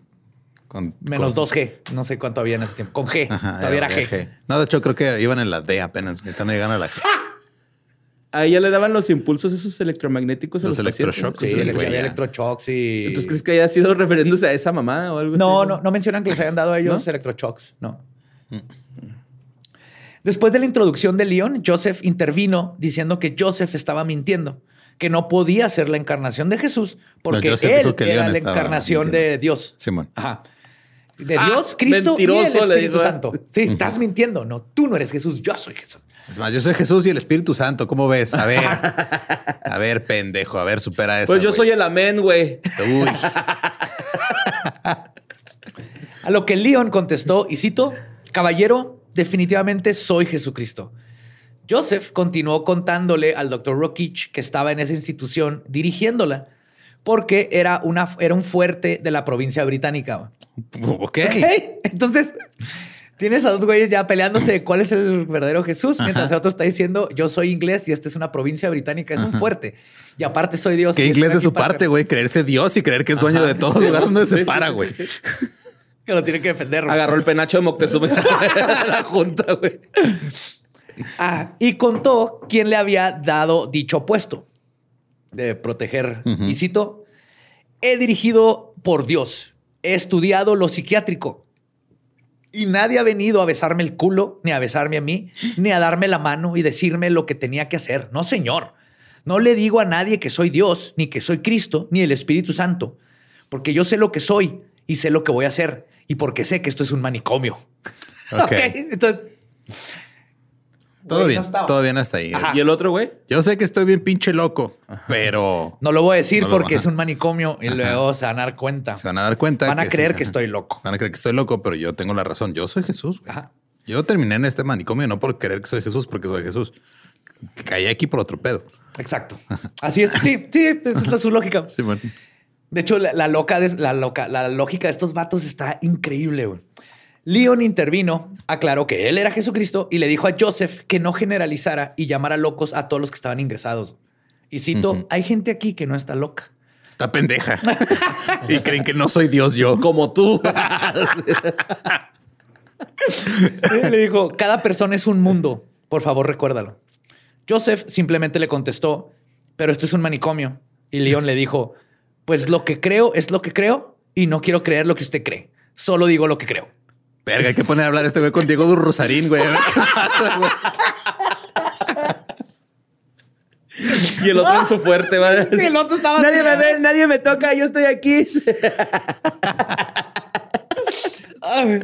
A: Con,
B: menos
A: con-
B: 2G. No sé cuánto había en ese tiempo. Con G.
A: Ajá,
B: Todavía era G.
A: No, de hecho creo que iban en la D apenas. Ahorita no llegan a la G.
C: A ella le daban los impulsos esos electromagnéticos a
A: Los
C: los,
A: electroshocks.
B: Sí,
A: Sí, güey,
B: electroshocks y...
C: ¿Entonces crees que haya sido refiriéndose a esa mamada o algo
B: No,
C: así?
B: no, no mencionan que les hayan dado a ellos electroshocks. No. Después de la introducción de Leon, Joseph intervino diciendo que Joseph estaba mintiendo, que no podía ser la encarnación de Jesús porque
A: No,
B: él era la encarnación de. Dios.
A: Simón.
B: Ajá. De
C: Ah,
B: Dios, Cristo y el Espíritu. Santo. Sí, estás mintiendo. No, tú no eres Jesús, yo soy Jesús.
A: Es más, yo soy Jesús y el Espíritu Santo. ¿Cómo ves? A ver. A ver, pendejo. A ver, supera eso.
C: Pues yo soy el amén, güey.
A: Uy.
B: A lo que Leon contestó, y cito, caballero, definitivamente soy Jesucristo. Joseph continuó contándole al doctor Rokich que estaba en esa institución dirigiéndola porque era, una, era un fuerte de la provincia británica.
A: Ok.
B: Ok. Entonces, tienes a dos güeyes ya peleándose de cuál es el verdadero Jesús, mientras
A: Ajá.
B: el otro está diciendo, yo soy inglés y esta es una provincia británica, es un fuerte. Y aparte soy Dios.
A: Qué inglés de su
B: para-
A: parte, güey. Creerse Dios y creer que es dueño de todo
C: Sí,
A: lugar donde
C: sí,
A: se
C: sí,
A: para,
C: sí,
A: güey.
C: sí, sí.
B: Que lo tiene que defender. güey.
C: Agarró el penacho de Moctezuma y la junta, güey.
B: Ah, y contó quién le había dado dicho puesto de proteger. Y cito, he dirigido por Dios, he estudiado lo psiquiátrico y nadie ha venido a besarme el culo, ni a besarme a mí, ni a darme la mano y decirme lo que tenía que hacer. No, señor. No le digo a nadie que soy Dios, ni que soy Cristo, ni el Espíritu Santo, porque yo sé lo que soy y sé lo que voy a hacer y porque sé que esto es un manicomio.
A: Ok.
B: ok, entonces...
A: Todo bien,
B: no
A: todo bien hasta ahí.
B: Ajá.
C: ¿Y el otro, güey?
A: Yo sé que estoy bien pinche loco, pero
B: No lo voy a decir
A: No
B: porque es un manicomio y luego se van a dar cuenta.
A: se van a dar cuenta.
B: Van a
A: que
B: creer
A: sí,
B: que estoy loco.
A: Van a creer que estoy loco, pero yo tengo la razón. Yo soy Jesús. güey.
B: Ajá.
A: Yo terminé en este manicomio no por creer que soy Jesús, porque soy Jesús. Caí aquí por otro pedo.
B: Exacto. Así es. Sí, sí, esa es su lógica.
A: Sí, bueno.
B: De hecho, la, la loca de- la, loca, la lógica de estos vatos está increíble. güey. Leon intervino, aclaró que él era Jesucristo y le dijo a Joseph que no generalizara y llamara locos a todos los que estaban ingresados. Y cito, hay gente aquí que no está loca.
A: Está pendeja. y creen que no soy Dios yo.
C: Como tú.
B: le dijo, cada persona es un mundo. Por favor, recuérdalo. Joseph simplemente le contestó, pero esto es un manicomio. Y Leon le dijo, pues lo que creo es lo que creo y no quiero creer lo que usted cree. Solo digo lo que creo.
A: Verga, hay que poner a hablar este güey con Diego Rosarín, güey. A ver qué pasa, güey.
C: y el otro en su fuerte, ¿vale?
B: Sí, el otro estaba-
C: Nadie me ve, nadie me toca, yo estoy aquí.
B: Güey.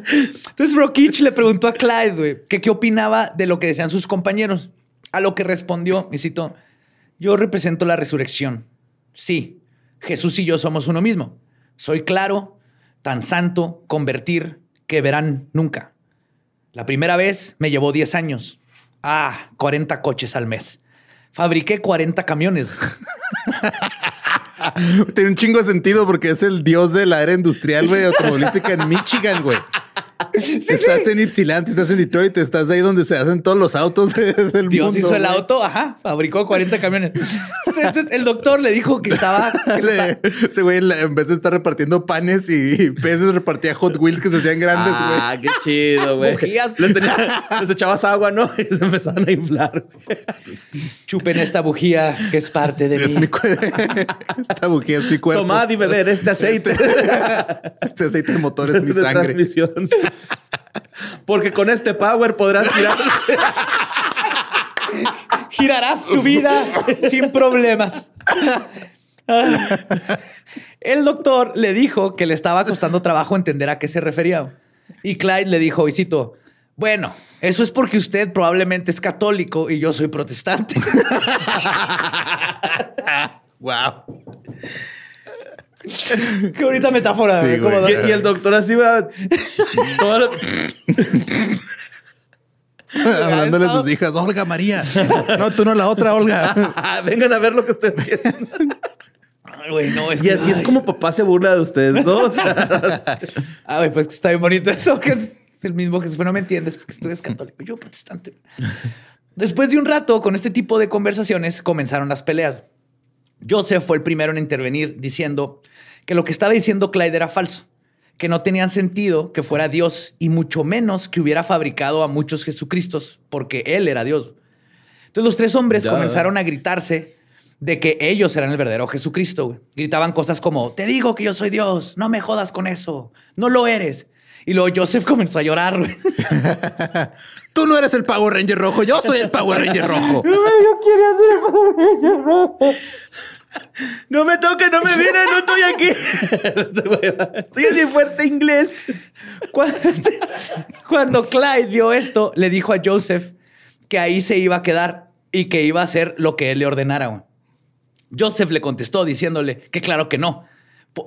B: Entonces Rockich le preguntó a Clyde güey, que qué opinaba de lo que decían sus compañeros. A lo que respondió, y cito, yo represento la resurrección. Sí, Jesús y yo somos uno mismo. Soy claro, tan santo, convertir, que verán nunca. La primera vez me llevó 10 años. Ah, 40 coches al mes. Fabriqué 40 camiones.
A: Tiene un chingo de sentido porque es el dios de la era industrial, güey, automovilística en Michigan, güey. Estás en Ypsilanti, estás en Detroit, estás ahí donde se hacen todos los autos de- del
B: Dios
A: mundo.
B: hizo el
A: güey.
B: auto, ajá, fabricó 40 camiones. Entonces el doctor le dijo que estaba... que
A: Le- Ese güey, en vez de estar repartiendo panes y peces, repartía Hot Wheels que se hacían grandes, güey.
C: Ah, qué chido, güey.
B: Bujías.
C: Les, tenía- les echabas agua, ¿no? Y se empezaban a inflar.
B: Chupen esta bujía que es parte de
A: Es
B: mí.
A: mi Esta bujía es mi cuerpo.
C: Tomad y beber este aceite
A: Este aceite de motor es mi
C: de
A: sangre.
C: transmisión. Porque con este power podrás tirar.
B: Girarás tu vida sin problemas. El doctor le dijo que le estaba costando trabajo entender a qué se refería. Y Clyde le dijo, y cito, bueno, eso es porque usted probablemente es católico y yo soy protestante.
A: Wow.
B: Qué bonita metáfora.
A: Sí,
B: ¿eh?
A: Güey.
C: Y, y el doctor así va. todo
A: Hablándole a sus hijas, Olga María. No, tú no la otra, Olga.
C: Vengan a ver lo que estoy haciendo.
B: Ay, güey, no, es
C: Y
B: que-
C: así es como papá se burla de ustedes dos.
B: Ah, güey, pues que está bien bonito eso, que es el mismo Jesús, pero no me entiendes porque tú eres católico, yo protestante. Después de un rato con este tipo de conversaciones comenzaron las peleas. Joseph fue el primero en intervenir diciendo que lo que estaba diciendo Clyde era falso, que no tenía sentido que fuera Dios y mucho menos que hubiera fabricado a muchos Jesucristos porque él era Dios. Entonces los tres hombres
C: Ya.
B: comenzaron a gritarse de que ellos eran el verdadero Jesucristo. güey. Gritaban cosas como, te digo que yo soy Dios, no me jodas con eso, no lo eres. Y luego Joseph comenzó a llorar. güey.
A: Tú no eres el Power Ranger rojo, yo soy el Power Ranger rojo.
C: No me toque, no me viene, no estoy aquí. En mi fuerte inglés.
B: Cuando, cuando Clyde vio esto, le dijo a Joseph que ahí se iba a quedar y que iba a hacer lo que él le ordenara. Joseph le contestó diciéndole que claro que no.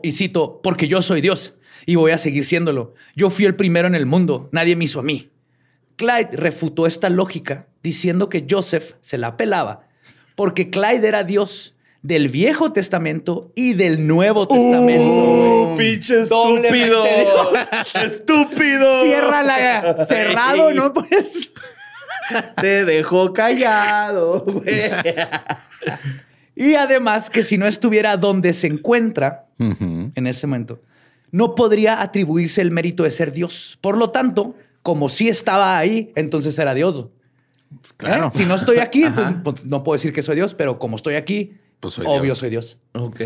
B: Y cito, porque yo soy Dios y voy a seguir siéndolo. Yo fui el primero en el mundo, nadie me hizo a mí. Clyde refutó esta lógica diciendo que Joseph se la pelaba porque Clyde era Dios del Viejo Testamento y del Nuevo Testamento.
C: Uh, pinche estúpido. Estúpido.
B: Cierra la cerrado, no puedes.
C: Te dejó callado, güey.
B: Y además que si no estuviera donde se encuentra en ese momento, no podría atribuirse el mérito de ser Dios. Por lo tanto, como si estaba ahí, entonces era Dios.
A: Claro.
B: ¿Eh? Si no estoy aquí, entonces pues, no puedo decir que soy Dios, pero como estoy aquí,
A: Pues soy
B: Obvio,
A: Dios.
B: soy Dios.
C: Ok.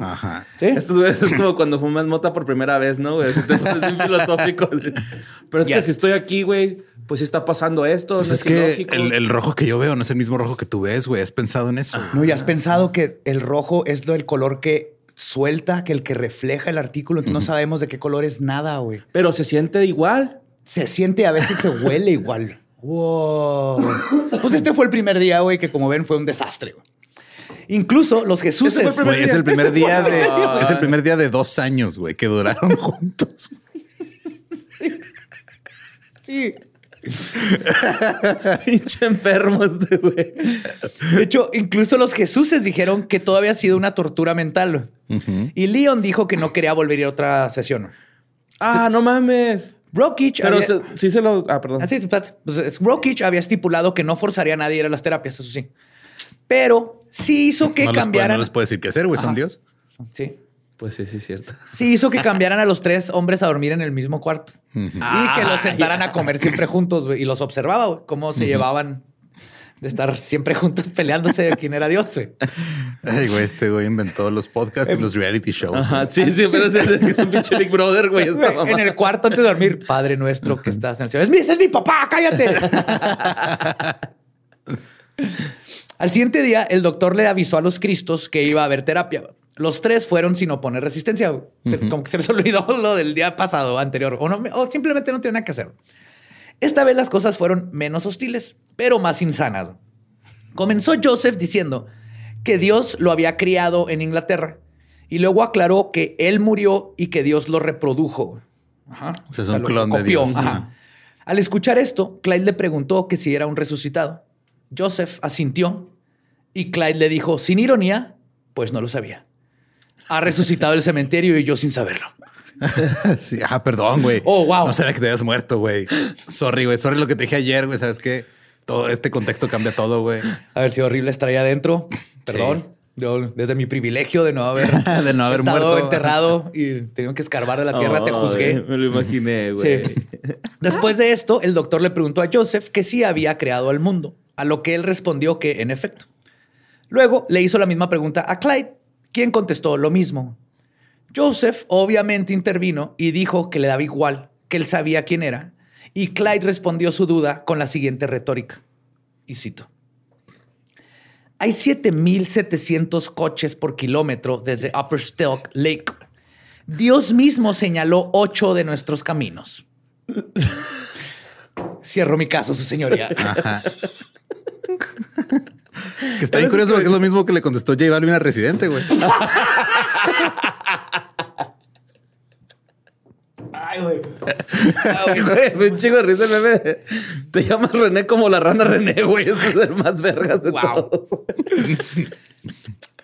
A: Ajá.
B: ¿Sí?
C: Estos güeyes es como cuando fumas mota por primera vez, ¿no? güey? Pones bien filosófico. Pero es que si estoy aquí, güey, pues sí está pasando esto.
A: Pues
C: ¿no
A: es que el, el rojo que yo veo no es el mismo rojo que tú ves, güey. ¿Has pensado en eso?
B: No, y has pensado que el rojo es lo del color que suelta, que el que refleja el artículo. Entonces no sabemos de qué color es nada, güey.
C: Pero se siente igual.
B: Se siente, a veces se huele igual. Wow. Pues este fue el primer día, güey, que como ven fue un desastre. güey. Incluso los Jesús.
A: Es el primer
B: Este
A: día de, es el primer día de dos años, güey, que duraron juntos.
B: Sí.
C: Pinche enfermo este güey.
B: De hecho, incluso los Jesuses dijeron que todo había sido una tortura mental. Y Leon dijo que no quería volver a ir a otra sesión.
C: Ah, no mames.
B: Brokich
C: Pero
B: había...
C: se- sí se lo. Ah, perdón.
B: Ah, sí. Pues, es- Brokich había estipulado que no forzaría a nadie a ir a las terapias, eso sí. Pero sí hizo que
A: no, les puede,
B: cambiaran...
A: no les puede decir qué hacer, güey. Son. Dios.
B: Sí.
C: Pues sí, sí, es cierto.
B: Sí hizo que cambiaran a los tres hombres a dormir en el mismo cuarto. Y que los sentaran a comer siempre juntos, güey. Y los observaba, güey, cómo se llevaban de estar siempre juntos peleándose de quién era Dios, güey.
A: Ay, güey, este güey inventó los podcasts y los reality shows.
C: Ajá, sí, sí, pero es, es un pinche Big Brother, güey. esta
B: Güey,
C: mamá.
B: en el cuarto antes de dormir, Padre nuestro que estás en el cielo. Es mi, ese es mi papá, cállate. Al siguiente día, el doctor le avisó a los cristos que iba a haber terapia. Los tres fueron sin oponer resistencia. Como que se les olvidó lo del día pasado, anterior, o, no, o simplemente no tienen nada que hacer. Esta vez las cosas fueron menos hostiles, pero más insanas. Comenzó Joseph diciendo que Dios lo había criado en Inglaterra y luego aclaró que él murió y que Dios lo reprodujo. Ajá.
A: O sea, es un
B: lo
A: clon de. Dios.
B: Ajá. Al escuchar esto, Clyde le preguntó que si era un resucitado. Joseph asintió y Clyde le dijo, sin ironía, pues no lo sabía. Ha resucitado el cementerio y yo sin saberlo.
A: Sí, ah, perdón, güey.
B: Oh, wow.
A: No sabía que te habías muerto, güey. Sorry, güey. Sorry lo que te dije ayer, güey. Sabes que todo este contexto cambia todo, güey.
B: Haber sido horrible estar ahí adentro. Perdón. Yo, desde mi privilegio de no haber,
A: De no haber
B: estado
A: muerto.
B: enterrado y tenido que escarbar de la tierra, te juzgué.
C: Me lo imaginé, güey.
B: Sí. Después de esto, el doctor le preguntó a Joseph que sí había creado al mundo, a lo que él respondió que en efecto. Luego le hizo la misma pregunta a Clyde, quien contestó lo mismo. Joseph obviamente intervino y dijo que le daba igual, que él sabía quién era, y Clyde respondió su duda con la siguiente retórica. Y cito. Hay 7.700 coches por kilómetro desde Upper Stelk Lake. Dios mismo señaló ocho de nuestros caminos. Cierro mi caso, su señoría.
A: Que está bien curioso porque es lo mismo que le contestó J Balvin a Residente, güey.
B: Ay, güey.
C: Güey, me un chingo de risa el de, Te llamas René como la rana René, güey. Eso es el más vergas de
B: Wow.
C: todos.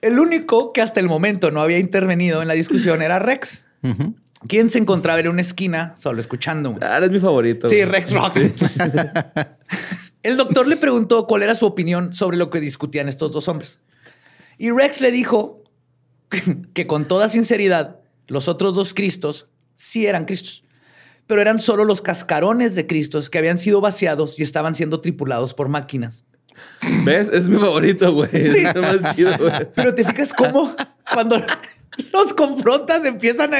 B: El único que hasta el momento no había intervenido en la discusión era Rex, quien se encontraba en una esquina solo escuchando.
C: Ah, eres mi favorito.
B: Sí,
C: güey.
B: Rex Rocks. El doctor le preguntó cuál era su opinión sobre lo que discutían estos dos hombres. Y Rex le dijo que con toda sinceridad, los otros dos Cristos sí eran Cristos, pero eran solo los cascarones de Cristos que habían sido vaciados y estaban siendo tripulados por máquinas.
C: ¿Ves? Es mi favorito, güey.
B: Sí.
C: Es el más chido, güey.
B: Pero te fijas cómo cuando los confrontas empiezan a,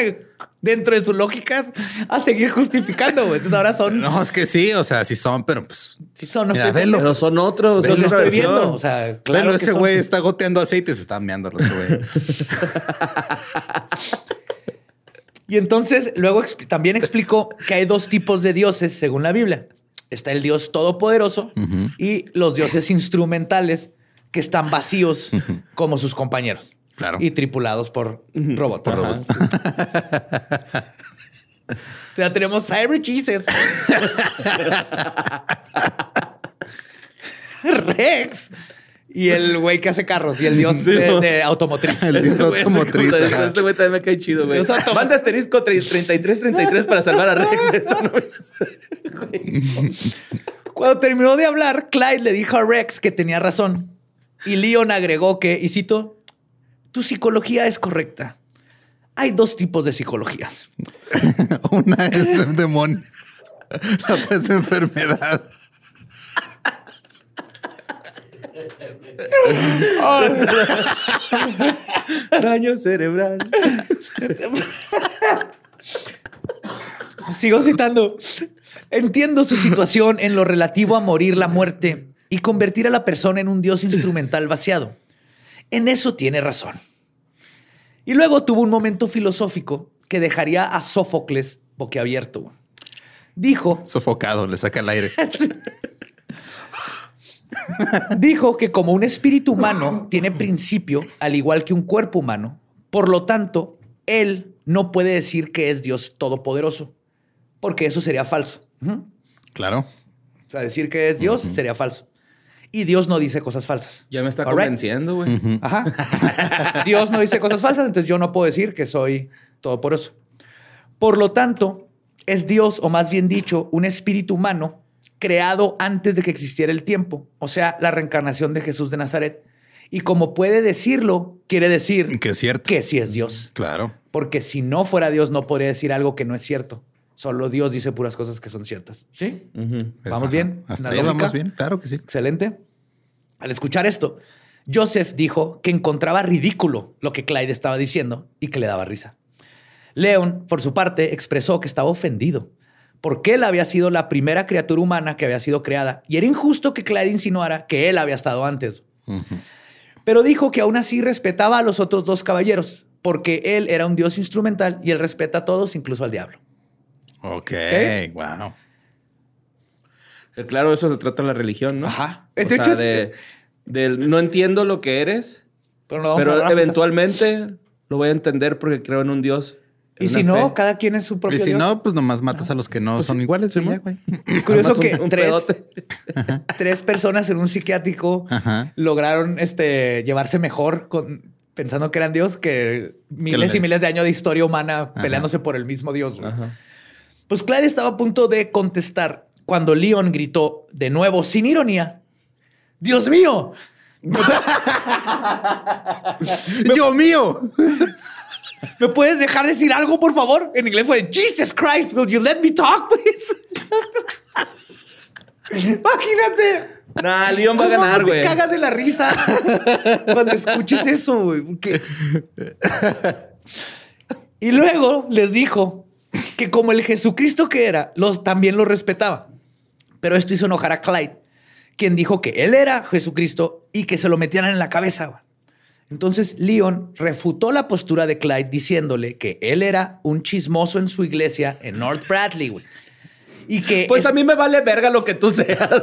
B: dentro de su lógica, a seguir justificando. güey. Entonces ahora son,
A: No, es que sí, o sea, sí son, pero pues.
B: sí son, no
A: Mira,
B: estoy
A: velo.
C: Pero son otros.
B: Los estoy
C: versión.
B: viendo. O sea, claro
A: ese
B: son.
A: güey está goteando aceite y se está meando el güey.
B: Y entonces luego expl- también explicó que hay dos tipos de dioses según la Biblia. Está el Dios todopoderoso y los dioses instrumentales que están vacíos como sus compañeros.
A: Claro.
B: Y tripulados por robots.
A: Por robots.
B: Ajá. O sea, tenemos Cyber Jesus. Rex. Y el güey que hace carros y el dios
C: Sí,
B: de,
C: no.
B: de automotriz.
A: El dios automotriz.
C: Ese güey también me cae chido, güey. Manda asterisco 3333 para salvar a Rex. de
B: Cuando terminó de hablar, Clyde le dijo a Rex que tenía razón. Y Leon agregó que, y cito, tu psicología es correcta. Hay dos tipos de psicologías.
A: Una es un demonio. La otra es enfermedad.
C: Daño cerebral.
B: Sigo citando. Entiendo su situación en lo relativo a morir la muerte y convertir a la persona en un dios instrumental vaciado. En eso tiene razón. Y luego tuvo un momento filosófico que dejaría a Sófocles boquiabierto. Dijo,
A: Sofocado, le saca el aire.
B: dijo que como un espíritu humano tiene principio, al igual que un cuerpo humano, por lo tanto, él no puede decir que es Dios todopoderoso, porque eso sería falso.
A: Claro.
B: O sea, decir que es Dios sería falso. Y Dios no dice cosas falsas.
C: Ya me está
B: All right.
C: convenciendo, güey.
B: Ajá. Dios no dice cosas falsas, entonces yo no puedo decir que soy todopoderoso. Por lo tanto, es Dios, o más bien dicho, un espíritu humano creado antes de que existiera el tiempo, o sea, la reencarnación de Jesús de Nazaret. Y como puede decirlo, quiere decir
A: Que es cierto.
B: que sí es Dios.
A: Claro.
B: Porque si no fuera Dios, no podría decir algo que no es cierto. Solo Dios dice puras cosas que son ciertas. ¿Sí? ¿Vamos
A: Ajá.
B: bien?
A: Hasta
B: ¿La
A: ahí vamos bien. Claro que sí.
B: Excelente. Al escuchar esto, Joseph dijo que encontraba ridículo lo que Clyde estaba diciendo y que le daba risa. Leon, por su parte, expresó que estaba ofendido porque él había sido la primera criatura humana que había sido creada y era injusto que Clyde insinuara que él había estado antes. Pero dijo que aún así respetaba a los otros dos caballeros porque él era un dios instrumental y él respeta a todos, incluso al diablo.
A: Ok.
B: Ok.
A: Wow.
C: Que Claro, eso se trata de la religión, ¿no?
B: Ajá.
C: O
B: De
C: sea,
B: hecho, es-
C: de, del no entiendo lo que eres,
B: Pero, no
C: eventualmente lo voy a entender porque creo en un Dios. en
B: Y si no,
C: fe.
B: cada quien es su propio
A: Y si
B: dios.
A: no, pues nomás matas a los que no son iguales. ya, güey.
B: Curioso
C: Armas un-
B: que
C: un
B: tres, tres personas en un psiquiátrico
A: Ajá.
B: lograron este, llevarse mejor con, pensando que eran Dios que miles
A: le-
B: y miles de años de historia humana
A: Ajá.
B: peleándose por el mismo Dios. güey.
C: Ajá.
B: Pues Clyde estaba a punto de contestar cuando Leon gritó de nuevo, sin ironía, ¡Dios mío!
A: ¡Dios mío!
B: ¿Me puedes dejar decir algo, por favor? En inglés fue, Jesus Christ, will you let me talk, please? Imagínate.
C: Nah, Leon va a
B: ¿Cómo
C: ganar, güey.
B: Te cagas de la risa cuando escuches eso, güey. Y luego les dijo que como el Jesucristo que era, los también lo respetaba. Pero esto hizo enojar a Clyde, quien dijo que él era Jesucristo y que se lo metieran en la cabeza. Entonces Leon refutó la postura de Clyde diciéndole que él era un chismoso en su iglesia en North Bradley, güey. Y que
C: Pues
B: es-
C: a mí me vale verga lo que tú seas.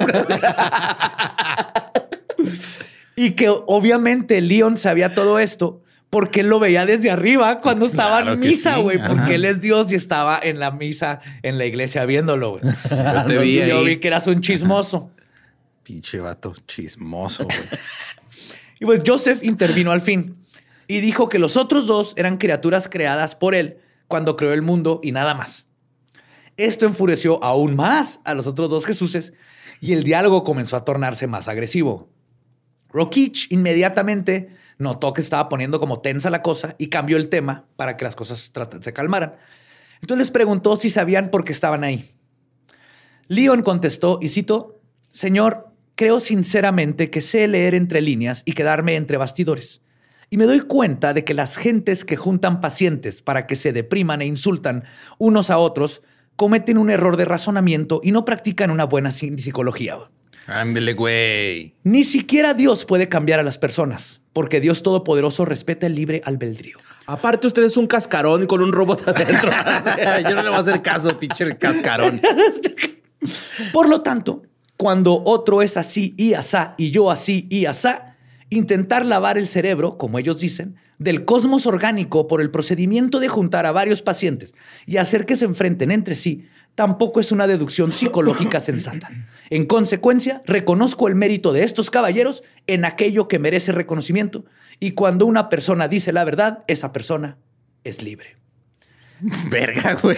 B: Y que obviamente Leon sabía todo esto porque él lo veía desde arriba cuando estaba
A: Claro
B: en misa, güey. Porque él es Dios y estaba en la misa en la iglesia viéndolo, güey.
A: Yo te vi
B: Yo
A: ahí.
B: vi que eras un chismoso.
A: Pinche vato chismoso, güey.
B: Y pues Joseph intervino al fin y dijo que los otros dos eran criaturas creadas por él cuando creó el mundo y nada más. Esto enfureció aún más a los otros dos Jesuses y el diálogo comenzó a tornarse más agresivo. Rokich inmediatamente notó que estaba poniendo como tensa la cosa y cambió el tema para que las cosas se calmaran. Entonces les preguntó si sabían por qué estaban ahí. Leon contestó, y cito, Señor, creo sinceramente que sé leer entre líneas y quedarme entre bastidores. Y me doy cuenta de que las gentes que juntan pacientes para que se depriman e insultan unos a otros cometen un error de razonamiento y no practican una buena psi- psicología.
A: Ándele, güey.
B: Ni siquiera Dios puede cambiar a las personas, porque Dios Todopoderoso respeta el libre albedrío.
C: Aparte, usted es un cascarón con un robot adentro.
A: Yo no le voy a hacer caso, pinche cascarón.
B: Por lo tanto, cuando otro es así y asá y yo así y asá, intentar lavar el cerebro, como ellos dicen, del cosmos orgánico por el procedimiento de juntar a varios pacientes y hacer que se enfrenten entre sí, tampoco es una deducción psicológica sensata. En consecuencia, reconozco el mérito de estos caballeros en aquello que merece reconocimiento y cuando una persona dice la verdad, esa persona es libre.
A: Verga, güey.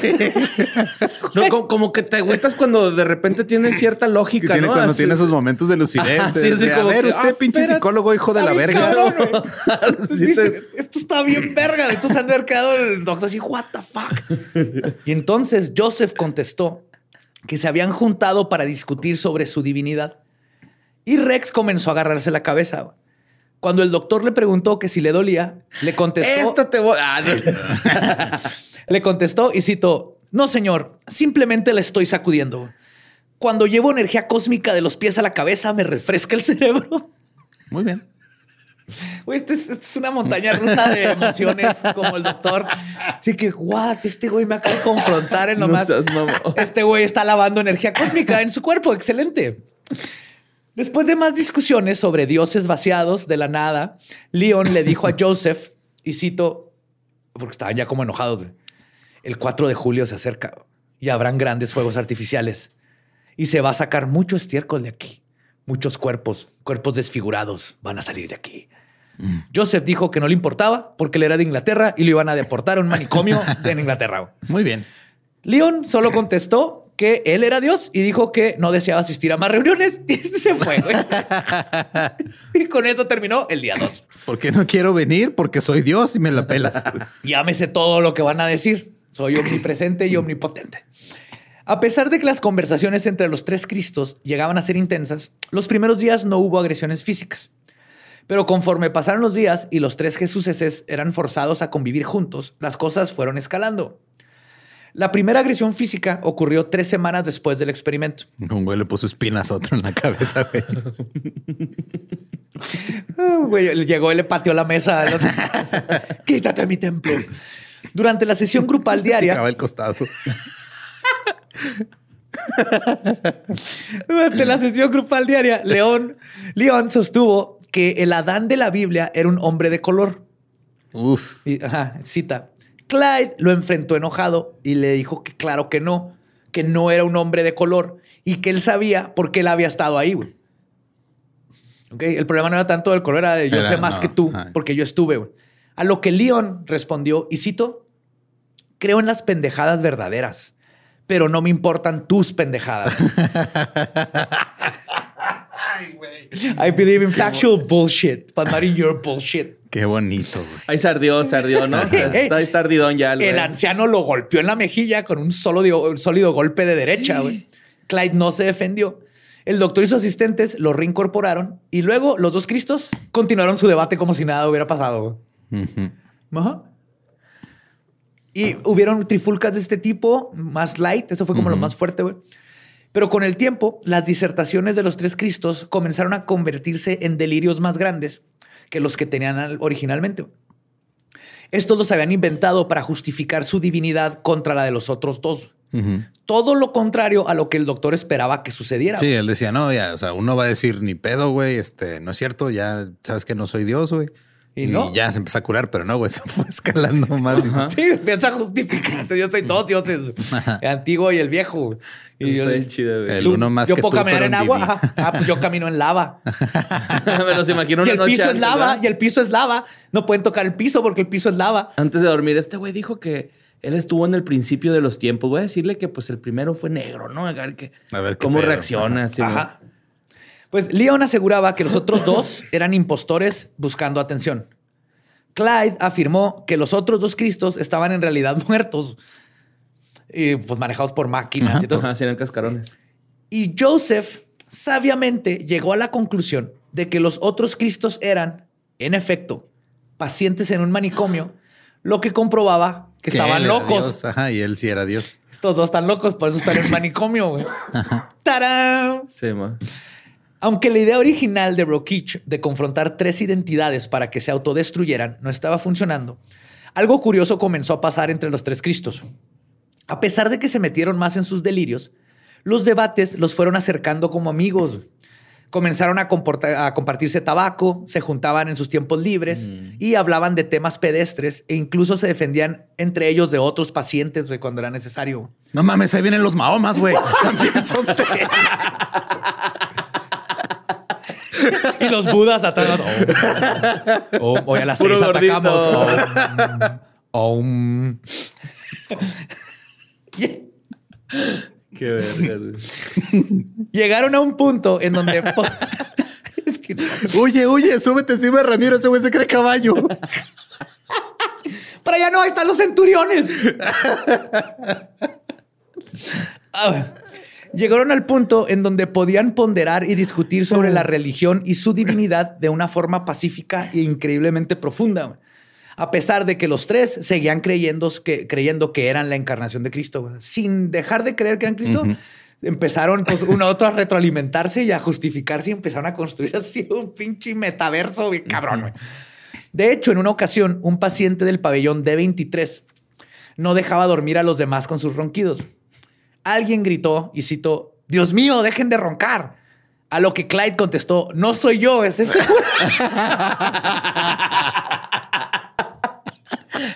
C: No, como, como que te agüitas cuando de repente tiene cierta
A: Que
C: lógica,
A: tiene
C: ¿no?
A: cuando
C: Así
A: tiene
C: es.
A: esos momentos de lucidez.
C: Ajá, sí,
A: de-
C: sí,
A: de,
C: como
A: a ver,
C: que,
A: usted,
C: ah,
A: pinche psicólogo, hijo de la verga.
B: cabrón, güey.
C: Sí
B: Dice,
C: te-
B: Esto está bien verga. Entonces han quedado el doctor así, what the fuck. Y entonces Joseph contestó que se habían juntado para discutir sobre su divinidad Y Rex comenzó a agarrarse la cabeza. Cuando el doctor le preguntó que si le dolía, le contestó.
C: Esta te voy. Ah, no.
B: Le contestó y cito: No, señor, simplemente la estoy sacudiendo. Cuando llevo energía cósmica de los pies a la cabeza, me refresca el cerebro.
A: Muy bien.
B: Güey, esta es, esta es una montaña rusa de emociones como el doctor. Así que, what, este güey me acaba de confrontar en
C: No seas mamón.
B: Este güey está lavando energía cósmica en su cuerpo. Excelente. Después de más discusiones sobre dioses vaciados de la nada, Leon le dijo a Joseph, y cito, porque estaban ya como enojados, el 4 de julio se acerca y habrán grandes fuegos artificiales y se va a sacar mucho estiércol de aquí. Muchos cuerpos, cuerpos desfigurados van a salir de aquí. Joseph dijo que no le importaba porque él era de Inglaterra y lo iban a deportar a un manicomio en Inglaterra.
A: Muy bien.
B: Leon solo contestó que él era Dios y dijo que no deseaba asistir a más reuniones y se fue. güey. y con eso terminó el día 2.
A: ¿Por qué no quiero venir? Porque soy Dios y me la pelas.
B: Llámese todo lo que van a decir. Soy omnipresente y omnipotente. A pesar de que las conversaciones entre los tres Cristos llegaban a ser intensas, los primeros días no hubo agresiones físicas. Pero conforme pasaron los días y los tres Jesuses eran forzados a convivir juntos, las cosas fueron escalando. La primera agresión física ocurrió tres semanas después del experimento.
A: Un güey le puso espinas a otro en la cabeza, güey.
B: Ah, güey, llegó y le pateó la mesa. Quítate mi templo. Durante la sesión grupal diaria,
A: Acaba el costado.
B: Durante la sesión grupal diaria, León, León sostuvo que el Adán de la Biblia era un hombre de color.
A: Uf.
B: Y, ajá, cita. Clyde lo enfrentó enojado y le dijo que claro que no, que no era un hombre de color y que él sabía por qué él había estado ahí, güey. Ok, El problema no era tanto del color, era de yo
A: Era,
B: sé más
A: no,
B: que tú, porque yo estuve, güey. A lo que León respondió, y cito, creo en las pendejadas verdaderas, pero no me importan tus pendejadas. I believe in factual bullshit, but not in your bullshit.
A: Qué bonito, güey.
C: Ahí se ardió, se ardió, ¿no? Está, está ardidón ya. el
B: anciano lo golpeó en la mejilla con un sólido, un sólido golpe de derecha, güey. Clyde no se defendió. El doctor y sus asistentes lo reincorporaron y luego los dos Cristos continuaron su debate como si nada hubiera pasado. güey. Ajá. Y hubieron trifulcas de este tipo, más light, eso fue como lo más fuerte, güey. Pero con el tiempo, las disertaciones de los tres Cristos comenzaron a convertirse en delirios más grandes que los que tenían al- originalmente. Estos los habían inventado para justificar su divinidad contra la de los otros dos. Todo lo contrario a lo que el doctor esperaba que sucediera.
A: Sí, él decía, no, ya, o sea, uno va a decir ni pedo, güey, este, no es cierto, ya sabes que no soy Dios, güey.
B: Y
A: Y,
B: no.
A: ya se empezó a curar, pero no, güey, se fue escalando más.
B: Sí, piensa justificar. Yo soy dos dioses. El antiguo y el viejo. Y
C: Está
B: yo-
C: bien chido, güey.
A: El
B: tú-
A: uno más
B: yo
A: que
B: puedo
A: tú,
B: caminar en
A: en
B: agua. Ajá. Ah, pues yo camino en lava.
C: Me los imagino
B: y
C: una
B: el
C: noche
B: piso es lava.
C: ¿verdad?
B: Y el piso es lava. No pueden tocar el piso porque el piso es lava.
C: Antes de dormir, este güey dijo que él estuvo en el principio de los tiempos. Voy a decirle que pues el primero fue negro, ¿no? A ver, que,
A: A ver
C: cómo
A: pedo.
C: reacciona.
B: Ajá. Pues Leon aseguraba que los otros dos eran impostores buscando atención. Clyde afirmó que los otros dos Cristos estaban en realidad muertos y pues manejados por máquinas y todo.
C: Ajá, sí, eran cascarones.
B: Y Joseph sabiamente llegó a la conclusión de que los otros Cristos eran, en efecto, pacientes en un manicomio, lo que comprobaba que,
A: Que
B: estaban locos.
A: Dios, Ajá, y él sí era Dios.
B: Estos dos están locos, por eso están en un manicomio. güey. ¡Tarán!
C: Sí, ma.
B: Aunque la idea original de Rokich de confrontar tres identidades para que se autodestruyeran no estaba funcionando, algo curioso comenzó a pasar entre los tres Cristos. A pesar de que se metieron más en sus delirios, los debates los fueron acercando como amigos. Comenzaron a, compartirse tabaco, se juntaban en sus tiempos libres y hablaban de temas pedestres e incluso se defendían entre ellos de otros pacientes cuando era necesario.
A: No mames, ahí vienen los Mahomas, güey. También son tres.
B: Y los budas atrás. Oh, oh, hoy a las
C: Puro
B: seis
C: gordito.
B: atacamos. Oh, mm, oh.
C: Qué verga, güey.
B: Llegaron a un punto en donde. Es que no.
A: Huye, huye, súbete encima de Ramiro, ese güey se cree caballo.
B: Para allá no, ahí están los centuriones. Ah, Llegaron al punto en donde podían ponderar y discutir sobre la religión y su divinidad de una forma pacífica e increíblemente profunda. A pesar de que los tres seguían creyendo que, creyendo que eran la encarnación de Cristo, sin dejar de creer que eran Cristo, empezaron pues, uno a otro a retroalimentarse y a justificarse y empezaron a construir así un pinche metaverso bien cabrón. De hecho, en una ocasión, un paciente del pabellón D23 no dejaba dormir a los demás con sus ronquidos. Alguien gritó y citó, Dios mío, dejen de roncar. A lo que Clyde contestó, no soy yo, es ese.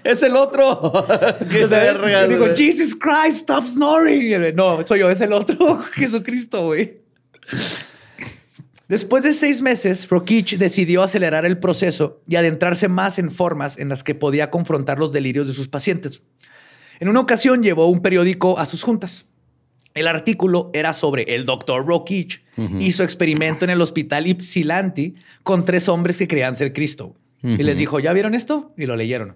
B: es el otro. Sea,
C: verga,
B: digo. Jesus Christ, stop snoring. No, soy yo, es el otro. Jesucristo, güey. Después de seis meses, Rokich decidió acelerar el proceso y adentrarse más en formas en las que podía confrontar los delirios de sus pacientes. En una ocasión llevó un periódico a sus juntas. El artículo era sobre el doctor Rokich y su experimento en el hospital Ypsilanti con tres hombres que creían ser Cristo. Y les dijo, ¿ya vieron esto? Y lo leyeron.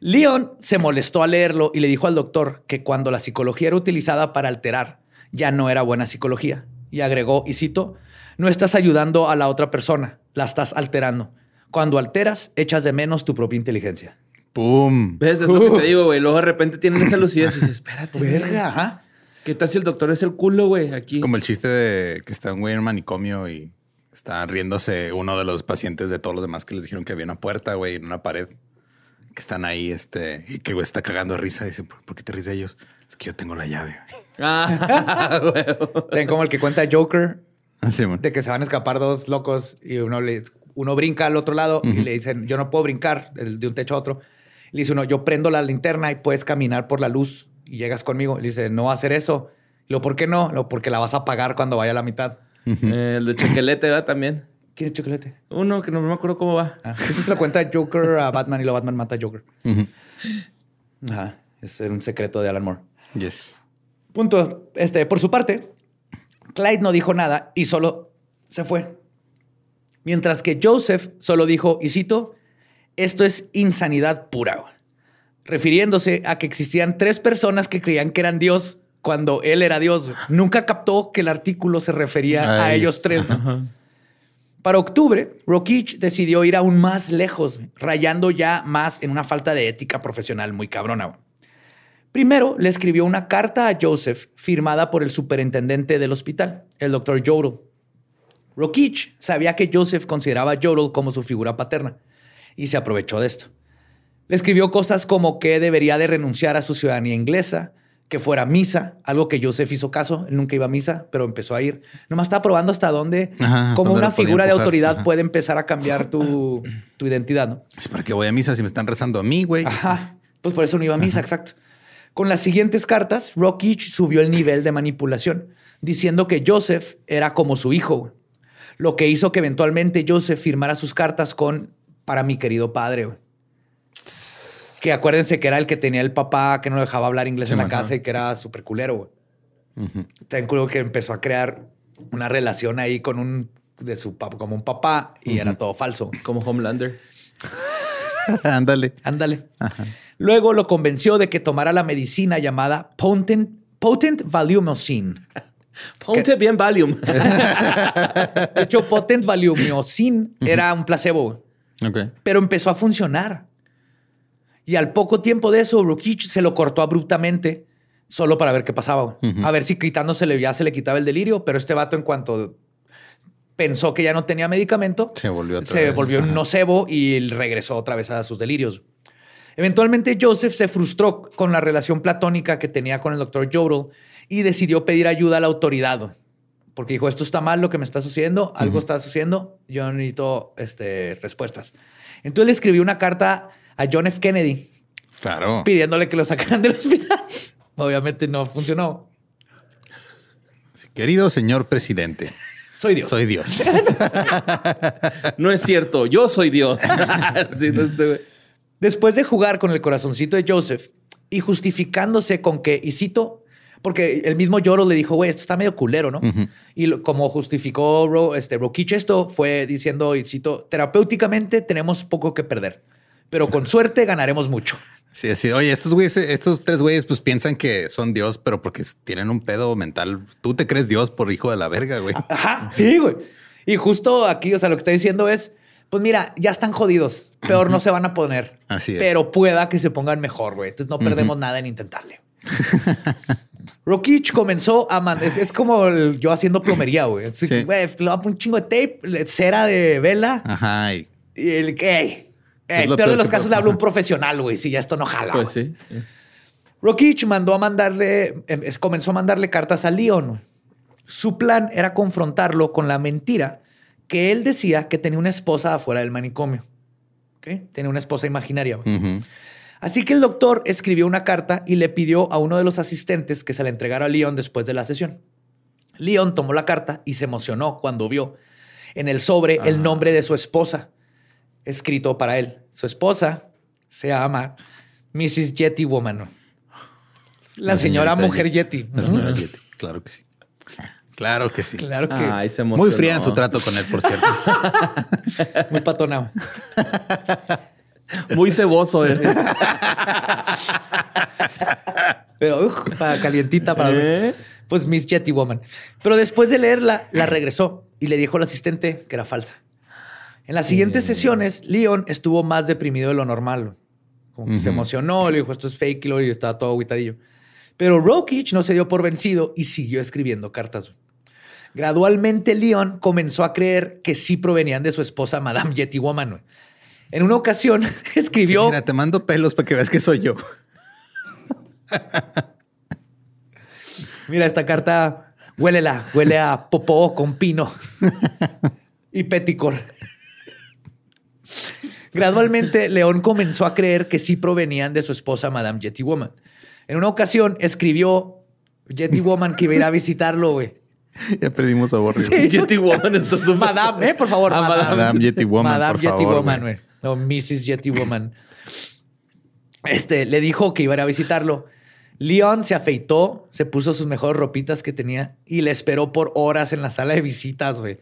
B: Leon se molestó al leerlo y le dijo al doctor que cuando la psicología era utilizada para alterar, ya no era buena psicología. Y agregó, y cito, no estás ayudando a la otra persona, la estás alterando. Cuando alteras, echas de menos tu propia inteligencia.
A: ¡Pum!
C: ¿Ves? Es lo que te digo, güey. Luego de repente tienen esa lucidez y dices, espérate. güey.
B: Verga, ajá.
C: ¿Qué tal si el doctor es el culo, güey? Aquí.
A: Como el chiste de que está un güey en un manicomio y está riéndose uno de los pacientes de todos los demás que les dijeron que había una puerta, güey, en una pared. Que están ahí, este, y que güey está cagando de risa. Dice, ¿por, qué te ríes de ellos? Es que yo tengo la llave.
C: Ah.
B: Ten como el que cuenta Joker, de que se van a escapar dos locos y uno le uno brinca al otro lado y le dicen, yo no puedo brincar de un techo a otro. Y le dice uno, yo prendo la linterna y puedes caminar por la luz y llegas conmigo. Y le dice, no va a hacer eso. Y lo, ¿por qué no? Lo, porque la vas a apagar cuando vaya a la mitad.
C: Eh, el de Chequelete, ¿verdad? También.
B: ¿Quién es chocolate?
C: Uno que no me acuerdo cómo va.
B: Ah, esto se lo cuenta Joker a Batman y lo Batman mata a Joker. Ajá, es un secreto de Alan Moore.
A: Yes.
B: Punto. Este, por su parte, Clyde no dijo nada y solo se fue. Mientras que Joseph solo dijo, y cito, esto es insanidad pura. Güey", Refiriéndose a que existían tres personas que creían que eran Dios cuando él era Dios. Nunca captó que el artículo se refería
A: A ellos.
B: tres. Para octubre, Rokich decidió ir aún más lejos, rayando ya más en una falta de ética profesional muy cabrona. Primero, le escribió una carta a Joseph firmada por el superintendente del hospital, el doctor Jodl. Rokich sabía que Joseph consideraba a Jodl como su figura paterna y se aprovechó de esto. Le escribió cosas como que debería de renunciar a su ciudadanía inglesa, que fuera a misa, algo que Joseph hizo caso, él nunca iba a misa, pero empezó a ir. Nomás estaba probando hasta dónde,
A: Ajá,
B: como una figura de autoridad
A: Ajá.
B: puede empezar a cambiar tu, tu identidad, ¿no?
A: Es para que voy a misa si me están rezando a mí, güey.
B: Ajá. Pues por eso no iba a misa, exacto. Con las siguientes cartas, Rockich subió el nivel de manipulación, diciendo que Joseph era como su hijo, lo que hizo que eventualmente Joseph firmara sus cartas con para mi querido padre. Que acuérdense que era el que tenía el papá que no lo dejaba hablar inglés
A: Sí,
B: en la
A: man.
B: casa y que era súper culero. güey. También creo que empezó a crear una relación ahí con un de su papá, como un papá, y era todo falso.
C: Como Homelander.
A: Ándale.
B: Ándale. Luego lo convenció de que tomara la medicina llamada Potent, Potent.
C: Ponte bien Valium.
B: De hecho, Potent Valumocin era un placebo, pero empezó a funcionar. Y al poco tiempo de eso, Rukich se lo cortó abruptamente solo para ver qué pasaba. A ver si quitándosele ya se le quitaba el delirio, pero este vato en cuanto pensó que ya no tenía medicamento,
A: Se volvió otra
B: se
A: vez.
B: volvió un nocebo y regresó otra vez a sus delirios. Eventualmente Joseph se frustró con la relación platónica que tenía con el doctor Jodl y decidió pedir ayuda a la autoridad. Porque dijo, esto está mal lo que me está sucediendo, algo está sucediendo, yo necesito este, respuestas. Entonces le escribió una carta a John F. Kennedy
A: Claro.
B: pidiéndole que lo sacaran del hospital. Obviamente no funcionó.
A: Querido señor presidente,
B: Soy Dios.
A: soy Dios.
C: No es cierto, yo soy Dios. Sí, no, güey.
B: Después de jugar con el corazoncito de Joseph y justificándose con que, y cito, porque el mismo Lloro le dijo, güey, esto está medio culero, ¿no? Y lo- como justificó Ro, este, Rokich esto, fue diciendo, y cito, terapéuticamente tenemos poco que perder, pero con suerte ganaremos mucho.
A: Sí, así. Oye, estos güeyes, estos tres güeyes, pues piensan que son Dios, pero porque tienen un pedo mental. Tú te crees Dios por hijo de la verga, güey.
B: Ajá, sí, güey. Y justo aquí, o sea, lo que está diciendo es, pues mira, ya están jodidos. Peor no se van a poner.
A: Así es.
B: Pero pueda que se pongan mejor, güey. Entonces no perdemos nada en intentarle. Rokich comenzó a mandar. Es, es como el- yo haciendo plomería, güey.
A: Sí.
B: Güey, le voy a poner un chingo de tape, cera de vela.
A: Ajá. Y
B: Y el que. Ey, ey,
A: Es lo
B: peor de los casos le hablo a un profesional, güey. Si ya esto no jala.
C: Pues sí.
B: Rokich mandó a mandarle, em, comenzó a mandarle cartas a Leon. Su plan era confrontarlo con la mentira que él decía que tenía una esposa afuera del manicomio. ¿Ok? Tenía una esposa imaginaria. güey. Así que el doctor escribió una carta y le pidió a uno de los asistentes que se la entregara a Leon después de la sesión. Leon tomó la carta y se emocionó cuando vio en el sobre el nombre de su esposa escrito para él. Su esposa se llama Mrs. Yeti Woman. La,
A: La
B: señora mujer Yeti.
A: La señora Yeti. Claro que sí. Claro que sí.
B: Claro que
C: Ay, se.
A: Muy fría en su trato con él, por cierto.
B: muy patonado.
C: Muy ceboso. eh.
B: Pero uf, para calientita para
C: ¿Eh?
B: pues Miss Yeti Woman. Pero después de leerla, la regresó y le dijo al asistente que era falsa. En las siguientes sesiones, Leon estuvo más deprimido de lo normal. Como que se emocionó, le dijo esto es fake y luego estaba todo aguitadillo. Pero Rokich no se dio por vencido y siguió escribiendo cartas. Gradualmente, Leon comenzó a creer que sí provenían de su esposa, Madame Yeti Woman. En una ocasión escribió.
A: Mira, te mando pelos para que veas que soy yo.
B: Mira, esta carta huélela, huele a popó con pino y peticor. Gradualmente, León comenzó a creer que sí provenían de su esposa, Madame Yeti Woman. En una ocasión escribió Yeti Woman que iba a ir a visitarlo, güey.
A: Ya perdimos a Borrio.
B: Sí.
C: Yeti Woman
B: Madame, ¿eh? Por favor,
C: Ah,
B: Madame.
A: Madame Yeti Woman,
B: Madame
A: por
B: Yeti
A: favor,
B: Woman,
A: güey.
B: güey. No, Mrs. Yeti Woman. Este, le dijo que iba a ir a visitarlo. Leon se afeitó, se puso sus mejores ropitas que tenía y le esperó por horas en la sala de visitas, güey.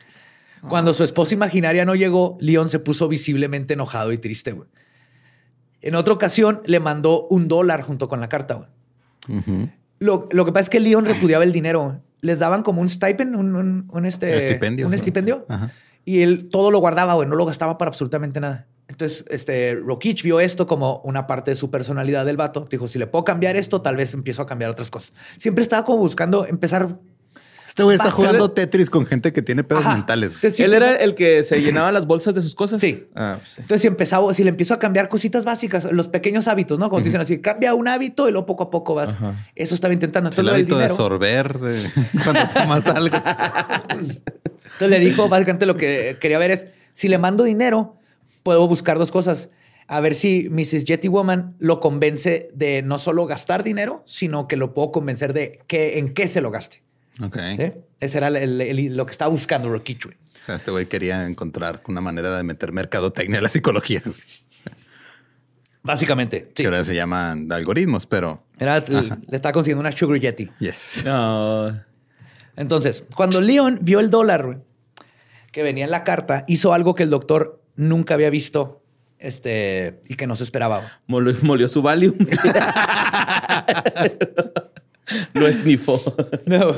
B: Cuando su esposa imaginaria no llegó, Leon se puso visiblemente enojado y triste, güey. En otra ocasión le mandó un dólar junto con la carta, güey. Lo, lo que pasa es que Leon repudiaba el dinero. güey. Les daban como un stipend, un, un- un este,
A: Estipendio,
B: un
A: sí.
B: estipendio.
A: Ajá.
B: Y él todo lo guardaba, güey, no lo gastaba para absolutamente nada. Entonces, este, Rokich vio esto como una parte de su personalidad del vato. Dijo, si le puedo cambiar esto, tal vez empiezo a cambiar otras cosas. Siempre estaba como buscando empezar...
A: Este güey está jugando Tetris con gente que tiene pedos
B: Ajá.
A: mentales.
B: Entonces,
C: ¿Él era el que se llenaba las bolsas de sus cosas?
B: Sí.
C: Ah, pues sí.
B: Entonces, si empezaba, si le empiezo a cambiar cositas básicas, los pequeños hábitos, ¿no? Como te dicen así, cambia un hábito y luego poco a poco vas.
C: Ajá.
B: Eso estaba intentando.
A: El
B: Entonces, del
A: hábito de
B: dinero-
A: sorber de cuando tomas algo.
B: Entonces le dijo, básicamente lo que quería ver es, si le mando dinero, puedo buscar dos cosas. A ver si Mrs. Jetty Woman lo convence de no solo gastar dinero, sino que lo puedo convencer de que, en qué se lo gaste.
A: Ok.
B: ¿sí? Ese era el- el- lo que estaba buscando Rokich. güey.
A: O sea, este güey quería encontrar una manera de meter mercadotecnia a la psicología.
B: Básicamente, sí.
A: Que ahora se llaman algoritmos, pero
B: Era, le estaba consiguiendo una Sugar Yeti.
A: yes.
C: No.
B: Entonces, cuando Leon vio el dólar güey, que venía en la carta, hizo algo que el doctor nunca había visto este, y que no se esperaba.
C: Molió, molió su Valium. Lo esnifó.
B: No.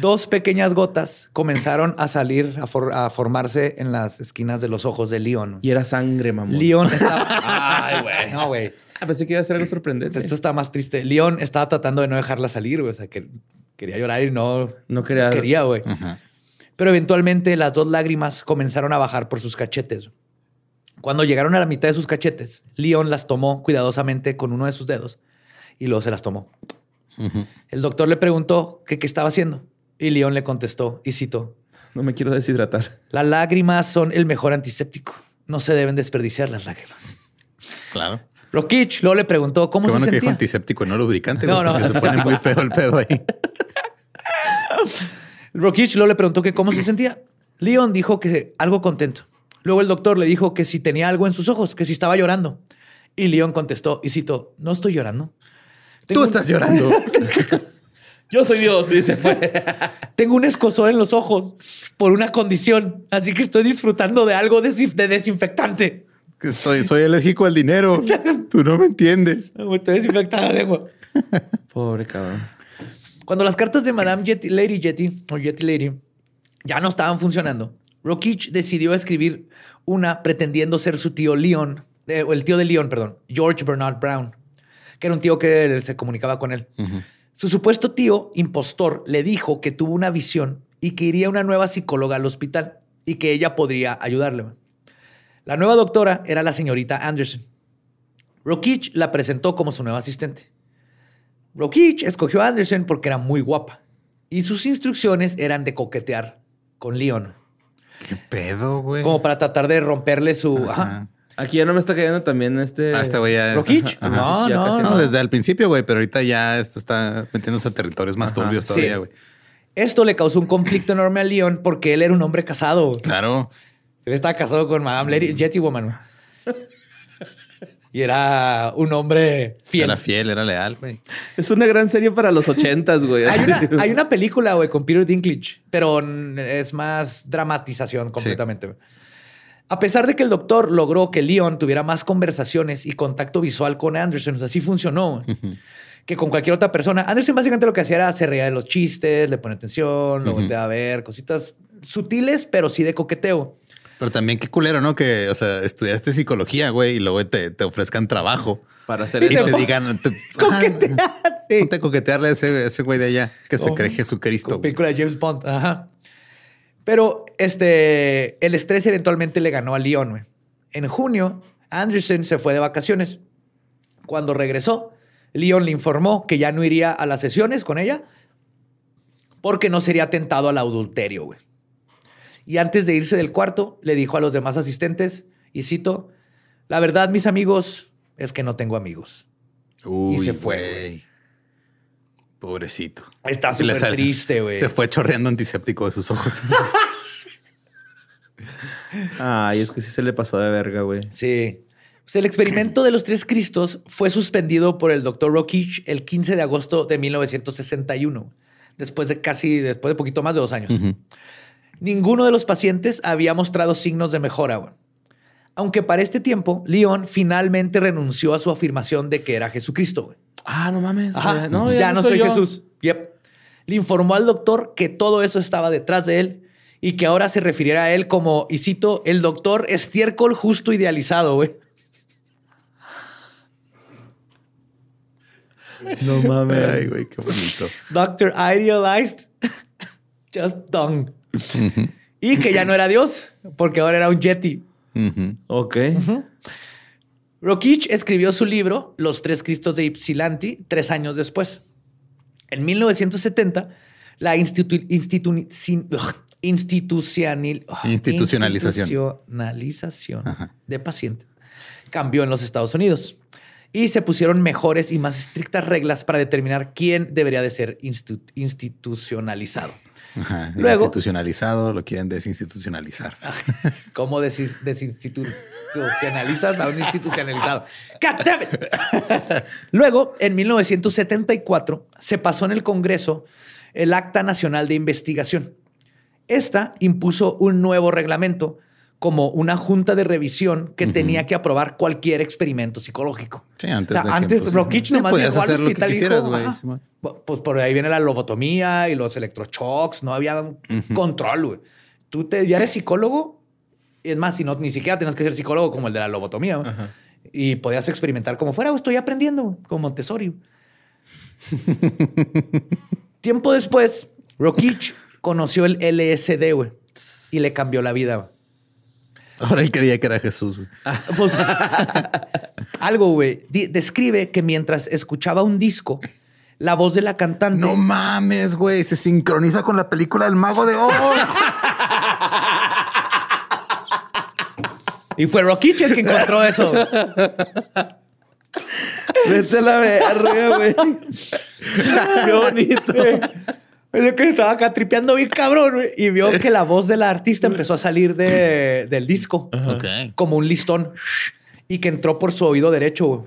B: Dos pequeñas gotas comenzaron a salir, a, for- a formarse en las esquinas de los ojos de Leon.
C: Y era sangre, mamón.
B: Leon estaba. Ay, güey. No, güey.
C: Ah, pensé que iba a ser algo sorprendente.
B: Esto está más triste. Leon estaba tratando de no dejarla salir, güey. O sea, que quería llorar y no
C: No quería-
B: quería, güey. Pero eventualmente las dos lágrimas comenzaron a bajar por sus cachetes. Cuando llegaron a la mitad de sus cachetes, Leon las tomó cuidadosamente con uno de sus dedos y luego se las tomó. El doctor le preguntó que qué estaba haciendo y Leon le contestó y citó:
C: No me quiero deshidratar.
B: Las lágrimas son el mejor antiséptico. No se deben desperdiciar las lágrimas.
A: Claro.
B: Rokich luego le preguntó cómo
A: Qué
B: se
A: bueno que dijo
B: sentía.
A: antiséptico, no lubricante.
B: No, no,
A: se pone muy feo el pedo ahí.
B: Rokich luego le preguntó que cómo se sentía. Leon dijo que algo contento. Luego el doctor le dijo que si tenía algo en sus ojos, que si estaba llorando. Y Leon contestó y citó, no estoy llorando.
A: Tú estás llorando.
C: Yo soy Dios y se fue.
B: Tengo un escosor en los ojos por una condición, así que estoy disfrutando de algo de desinfectante.
A: Que estoy, soy alérgico al dinero. Tú no me entiendes.
B: Estoy desinfectada la lengua.
C: Pobre cabrón.
B: Cuando las cartas de Madame Yeti- Lady Jetty o Yeti Lady ya no estaban funcionando, Rokich decidió escribir una pretendiendo ser su tío Leon, eh, o el tío de Leon, perdón, George Bernard Brown, que era un tío que se comunicaba con él. Su supuesto tío, impostor, le dijo que tuvo una visión y que iría una nueva psicóloga al hospital y que ella podría ayudarle. La nueva doctora era la señorita Anderson. Rokich la presentó como su nueva asistente. Rokich escogió a Anderson porque era muy guapa y sus instrucciones eran de coquetear con Leon,
A: ¿Qué pedo, güey?
B: como para tratar de romperle su...
A: Ajá.
B: Ajá.
C: Aquí ya no me está cayendo también este.
A: Ah, este güey ya es-
B: ¿Rokich?
A: Ajá.
B: No,
C: Ya
B: no, no.
A: No, desde el principio, güey, pero ahorita ya esto está metiéndose a territorios más
C: Ajá.
A: turbios
B: Sí.
A: todavía, güey.
B: Esto le causó un conflicto enorme a Leon porque él era un hombre casado.
A: Claro.
B: Él estaba casado con Madame Lady Jetty Woman. Y era un hombre fiel.
A: Era fiel, era leal, güey.
C: Es una gran serie para los ochentas, güey.
B: Hay una, hay una película, güey, con Peter Dinklage, pero es más dramatización completamente. güey. A pesar de que el doctor logró que Leon tuviera más conversaciones y contacto visual con Anderson, o sea, sí funcionó, que con cualquier otra persona. Anderson básicamente lo que hacía era se reía de los chistes, le pone atención, lo volteaba a ver, cositas sutiles, pero sí de coqueteo.
A: Pero también qué culero, ¿no? Que, o sea, estudiaste psicología, güey, y luego te, te ofrezcan trabajo.
C: Para hacer
A: Y
C: eso.
A: te digan, te,
B: Coquetear, sí.
A: ponte a coquetearle a ese, güey de allá que se
B: Oh.
A: cree Jesucristo.
B: Película de James Bond. Ajá. Pero este, el estrés eventualmente le ganó a Leon. güey. En junio, Anderson se fue de vacaciones. Cuando regresó, Leon le informó que ya no iría a las sesiones con ella porque no sería tentado al adulterio. Y antes de irse del cuarto, le dijo a los demás asistentes, y cito, la verdad, mis amigos, es que no tengo amigos.
A: Uy,
B: Y se fue.
A: Pobrecito.
B: Está súper triste, güey.
A: Se fue chorreando antiséptico de sus ojos.
C: Ay, es que sí se le pasó de verga, güey.
B: Sí. Pues el experimento de los tres Cristos fue suspendido por el doctor Rokich el 15 de agosto de 1961, después de casi, después de poquito más de dos años. Ninguno de los pacientes había mostrado signos de mejora. güey. Aunque para este tiempo, Leon finalmente renunció a su afirmación de que era Jesucristo. güey.
C: Ah, no mames.
B: Ajá.
C: No,
B: ya, no soy,
C: yo.
B: Jesús. Yep. Le informó al doctor que todo eso estaba detrás de él y que ahora se refiriera a él como, y cito, el doctor estiércol justo idealizado, güey.
C: No mames.
A: Ay, güey, qué bonito.
B: Doctor Idealized, just dung. Y que ya no era Dios, porque ahora era un Yeti.
A: Ujú.
C: Ok.
B: Rokich escribió su libro, Los Tres Cristos de Ypsilanti, tres años después. En 1970, la institu- institu- sin- ugh, institucional- ugh,
A: Institucionalización.
B: institucionalización de pacientes cambió en los Estados Unidos y se pusieron mejores y más estrictas reglas para determinar quién debería de ser institu- institucionalizado.
A: Ajá.
B: Luego-
A: Institucionalizado, lo quieren desinstitucionalizar.
B: ¿Cómo desinstitucionalizas a un institucionalizado? God damn it. Luego, en 1974, se pasó en el Congreso el Acta Nacional de Investigación. Esta impuso un nuevo reglamento como una junta de revisión que tenía que aprobar cualquier experimento psicológico.
A: Sí, antes
B: O sea,
A: de que,
B: antes
A: pues,
B: Rokich
A: sí,
B: nomás llegó al hospital y dijo.
A: Simón.
B: Pues por ahí viene la lobotomía y los electroshocks, no había control, güey. Tú te, ya eres psicólogo, es más, si no, ni siquiera tienes que ser psicólogo como el de la lobotomía. Y podías experimentar como fuera, güey, estoy aprendiendo, como Montessori. Tiempo después, Rokich conoció el LSD, güey, y le cambió la vida.
A: Ahora él creía que era Jesús. güey.
B: Pues algo, güey. Describe que mientras escuchaba un disco, la voz de la cantante.
A: No mames, güey. Se sincroniza con la película del Mago de Oz.
B: Y fue Rokich el que encontró eso.
C: Vete a la verga, güey. Qué bonito.
B: Yo que estaba acá tripeando bien cabrón, güey, y vio que la voz de la artista empezó a salir de- del disco como un listón y que entró por su oído derecho, güey.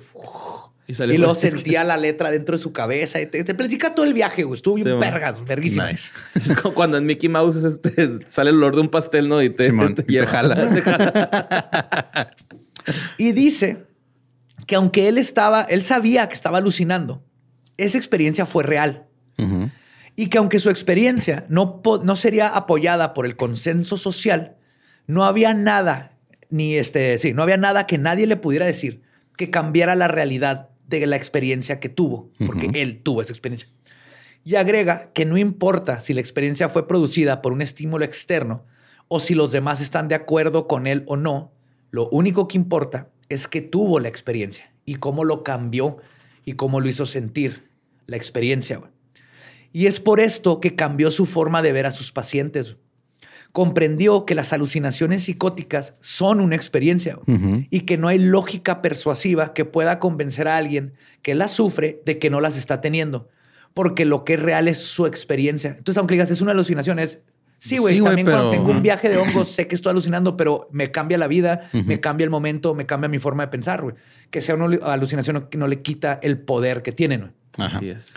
C: Y, salió
B: Y luego sentía la letra dentro de su cabeza y te, te platica todo el viaje, güey. Estuvo bien
C: Sí,
B: vergas, verguísima.
A: Nice.
C: Es como Cuando en Mickey Mouse este, sale el olor de un pastel, ¿no? Y te,
A: Simón,
C: te
A: y te
C: lleva.
A: jala.
C: Te jala.
B: Y dice que aunque él estaba, él sabía que estaba alucinando, esa experiencia fue real. Y que aunque su experiencia no, no sería apoyada por el consenso social, no había nada, ni este, sí, no había nada que nadie le pudiera decir que cambiara la realidad de la experiencia que tuvo, porque él tuvo esa experiencia. Y agrega que no importa si la experiencia fue producida por un estímulo externo o si los demás están de acuerdo con él o no, lo único que importa es que tuvo la experiencia y cómo lo cambió y cómo lo hizo sentir la experiencia. güey. Y es por esto que cambió su forma de ver a sus pacientes. Comprendió que las alucinaciones psicóticas son una experiencia y que no hay lógica persuasiva que pueda convencer a alguien que las sufre de que no las está teniendo, porque lo que es real es su experiencia. Entonces, aunque digas es una alucinación, es sí, güey.
A: Sí,
B: también cuando
A: pero-
B: tengo un viaje de hongos, sé que estoy alucinando, pero me cambia la vida, me cambia el momento, me cambia mi forma de pensar, güey. Que sea una alucinación que no le quita el poder que tienen, güey.
A: Ajá.
C: Así es.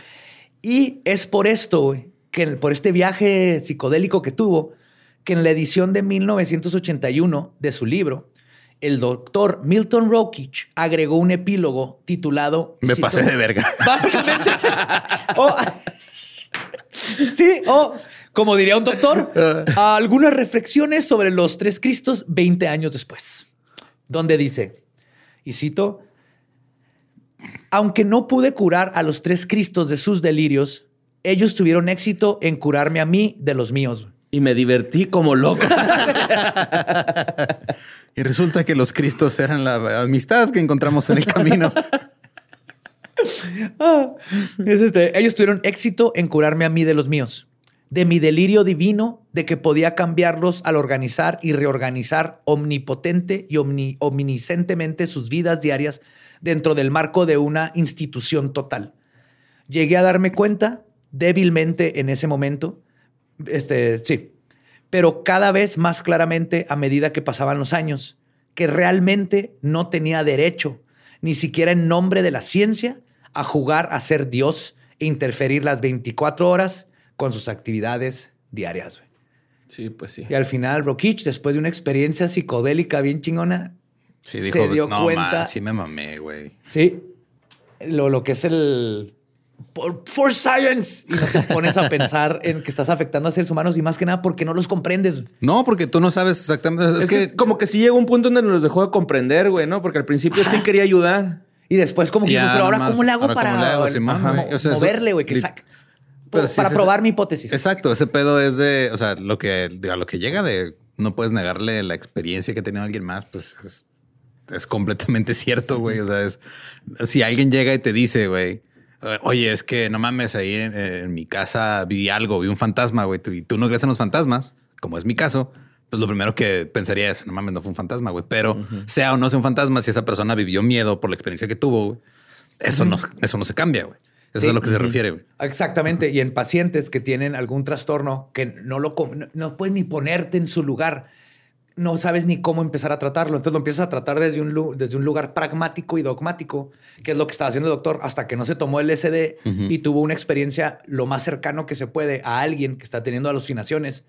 B: Y es por esto, güey, que por este viaje psicodélico que tuvo, que en la edición de 1981 de su libro, el doctor Milton Rokich agregó un epílogo titulado...
A: Me pasé de verga.
B: Básicamente. o- sí, o como diría un doctor, algunas reflexiones sobre los tres Cristos 20 años después, donde dice, y cito, aunque no pude curar a los tres Cristos de sus delirios, ellos tuvieron éxito en curarme a mí de los míos.
C: Y me divertí como loco.
A: Y resulta que los cristos eran la amistad que encontramos en el camino.
B: Ah, es este, ellos tuvieron éxito en curarme a mí de los míos, de mi delirio divino de que podía cambiarlos al organizar y reorganizar omnipotente y omni- omniscientemente sus vidas diarias dentro del marco de una institución total. Llegué a darme cuenta débilmente en ese momento, este, sí, pero cada vez más claramente a medida que pasaban los años, que realmente no tenía derecho, ni siquiera en nombre de la ciencia, a jugar a ser Dios e interferir las 24 horas con sus actividades diarias.
C: Sí, pues sí.
B: Y al final, Rokich, después de una experiencia psicodélica bien chingona,
A: Sí,
B: Se
A: dijo,
B: dio
A: no,
B: cuenta-
A: sí me mamé, güey.
B: Sí. Lo, lo que es el. por- For science. Y no te pones a pensar en que estás afectando a seres humanos y más que nada porque no los comprendes.
A: No, porque tú no sabes exactamente. Es,
C: Es, que,
A: que,
C: como que sí llegó un punto donde nos dejó de comprender, güey, ¿no? Porque al principio sí quería ayudar.
B: Y después, como que,
A: Ya,
B: pero ahora, ¿cómo le hago para
A: ¿cómo le hago, Simón,
B: Ajá,
A: güey? O sea, eso-
B: moverle, güey? Que.
A: Pero
B: para
A: sí,
B: probar
A: sí.
B: mi hipótesis.
A: Exacto, ese pedo es de, o sea, lo que, de- a lo que llega de no puedes negarle la experiencia que ha tenido alguien más, pues es, es completamente cierto, güey. O sea, es si alguien llega y te dice, güey, eh, oye, es que no mames, ahí en, en mi casa vi algo, vi un fantasma, güey, y tú no crees en los fantasmas, como es mi caso. Pues lo primero que pensaría es, no mames, no fue un fantasma, güey. Pero sea o no sea un fantasma, si esa persona vivió miedo por la experiencia que tuvo, güey, eso, no, eso no se cambia, güey. Eso
B: Sí.
A: es a lo que se refiere, güey.
B: Exactamente. Y en pacientes que tienen algún trastorno que no lo no, no puedes ni ponerte en su lugar, no sabes ni cómo empezar a tratarlo. Entonces lo empiezas a tratar desde un, desde un lugar pragmático y dogmático, que es lo que estaba haciendo el doctor, hasta que no se tomó el SD y tuvo una experiencia lo más cercano que se puede a alguien que está teniendo alucinaciones.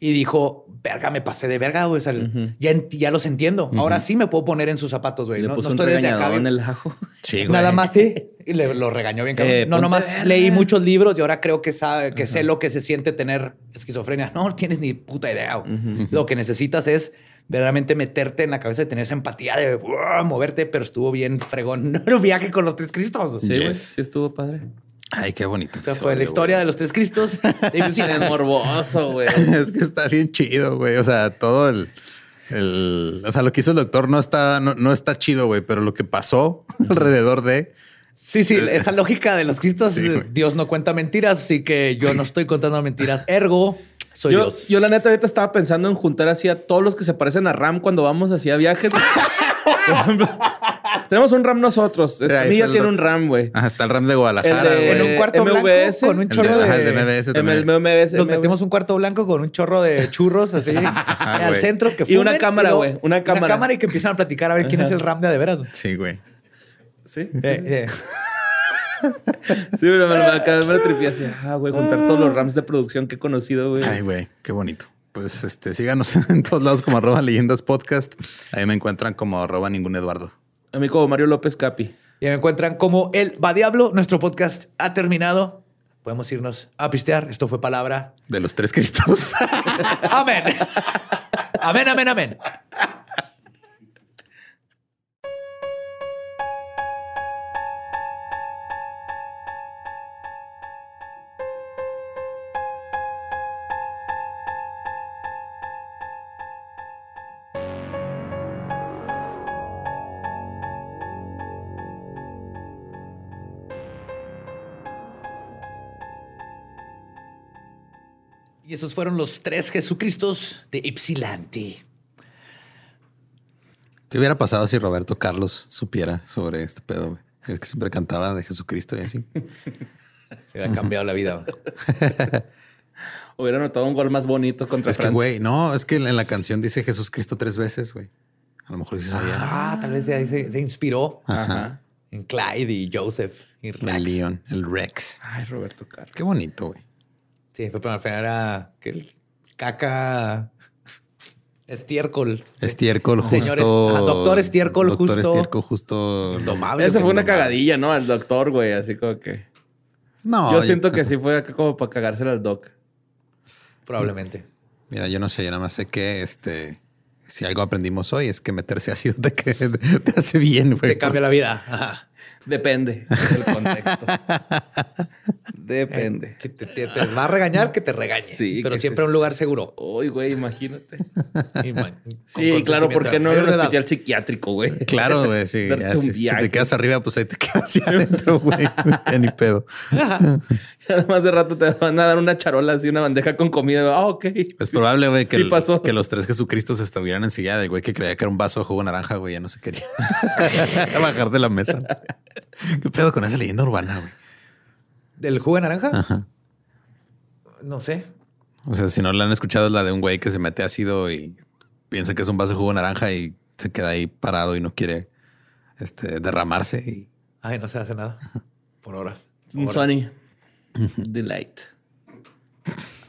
B: Y dijo, verga, me pasé de verga, güey. O sea, ya, ya los entiendo. Ahora sí me puedo poner en sus zapatos, güey. No, no estoy desde acá.
C: en el ajo.
A: Sí, güey.
B: Nada más sí. Y le, lo regañó bien cabrón.
C: Eh,
B: no, nomás
C: verga.
B: leí muchos libros y ahora creo que, sabe, que sé lo que se siente tener esquizofrenia. No tienes ni puta idea. güey. Lo que necesitas es verdaderamente meterte en la cabeza de tener esa empatía de moverte, pero estuvo bien fregón. Un viaje con los tres cristos.
C: Sí, güey.
A: Yes.
C: Sí estuvo padre.
A: Ay, qué bonito.
B: O sea, fue la historia de los tres cristos. Lucina.
C: morboso, güey.
A: es que está bien chido, güey. O sea, todo el, el- o sea, lo que hizo el doctor no está, no, no está chido, güey, pero lo que pasó alrededor de,
B: Sí, sí, esa lógica de los cristos.
A: Sí.
B: Dios no cuenta mentiras, así que yo no estoy contando mentiras. Ergo, soy
C: Yo,
B: Dios.
C: yo la neta ahorita estaba pensando en juntar así a todos los que se parecen a Ram cuando vamos así a viajes. Tenemos un RAM nosotros.
A: Está el
C: tiene un RAM, güey.
A: ajá, está el RAM de Guadalajara, güey.
B: en un cuarto blanco con un chorro de,
A: ajá, el de MBS también.
B: Nos metemos un cuarto blanco con un chorro de churros así al centro que
C: Y una cámara, güey, una cámara.
B: Una cámara y que empiezan a platicar a ver quién es el RAM de de veras.
A: Sí, güey.
C: Sí.
B: Eh, eh.
C: Sí, pero me, acá me tripié así. Ah, güey, juntar todos los RAMs de producción que he conocido, güey.
A: Ay, güey, qué bonito. pues este, síganos en todos lados como arroba leyendas podcast. Ahí me encuentran como arroba ningún Eduardo.
C: A mí como Mario López Capi.
B: Y me encuentran como el Va Diablo. Nuestro podcast ha terminado. Podemos irnos a pistear. Esto fue palabra.
A: De los tres cristos.
B: Amén. Amén, amén, amén. Y esos fueron los tres Jesucristos de Ypsilanti.
A: ¿Qué hubiera pasado si Roberto Carlos supiera sobre este pedo? güey? Es que siempre cantaba de Jesucristo y así.
B: Ha cambiado la vida.
C: Hubiera notado un gol más bonito contra
A: Es que, güey, no, es que en la canción dice Jesús Cristo tres veces, güey. A lo mejor sí sabía.
B: Ah, tal vez de ahí se, se inspiró
A: Ajá.
B: en Clyde y Joseph y Rex.
A: El León, el Rex.
C: Ay, Roberto Carlos.
A: Qué bonito, güey.
B: Sí, pero al final era que el caca estiércol.
A: Estiércol justo.
B: Señores, ah, doctor Estiércol
A: doctor
B: justo-
A: Estiércol justo.
B: Domable.
C: Esa fue una
B: Domable.
C: cagadilla, ¿no? Al doctor, güey. Así como que.
A: No,
C: yo siento que sí fue acá como para cagársela al doc.
B: Probablemente.
A: Mira, yo no sé, yo nada más sé que este. Si algo aprendimos hoy es que meterse ácido te, te hace bien, güey.
B: Te cambia la vida. Ajá.
C: Depende del contexto. Depende.
B: Si te, te- te va a regañar, que te regañe.
C: Sí,
B: pero siempre
C: se-
B: un lugar seguro.
C: Uy, güey, imagínate. Sí, claro, ¿por qué no en un hospital psiquiátrico, güey?
A: Claro, güey, sí. Ya, si, te quedas arriba, pues ahí te quedas hacia adentro, güey. Ya ni pedo.
C: Además de rato te van a dar una charola así, una bandeja con comida. Ah, ok.
A: Es probable, güey, que,
C: Sí
A: el-
C: pasó.
A: que los tres Jesucristos estuvieran en silla del güey que creía que era un vaso de jugo naranja, güey, ya no se quería bajar de la mesa. ¿Qué pedo con esa leyenda urbana, güey?
B: ¿Del jugo de naranja?
A: Ajá.
B: No sé.
A: O sea, si no la han escuchado, es la de un güey que se mete ácido y piensa que es un vaso de jugo naranja y se queda ahí parado y no quiere este, derramarse. Y
B: Ay, no se hace nada. Por horas.
C: Un
B: Horas.
C: Sunny. Delight.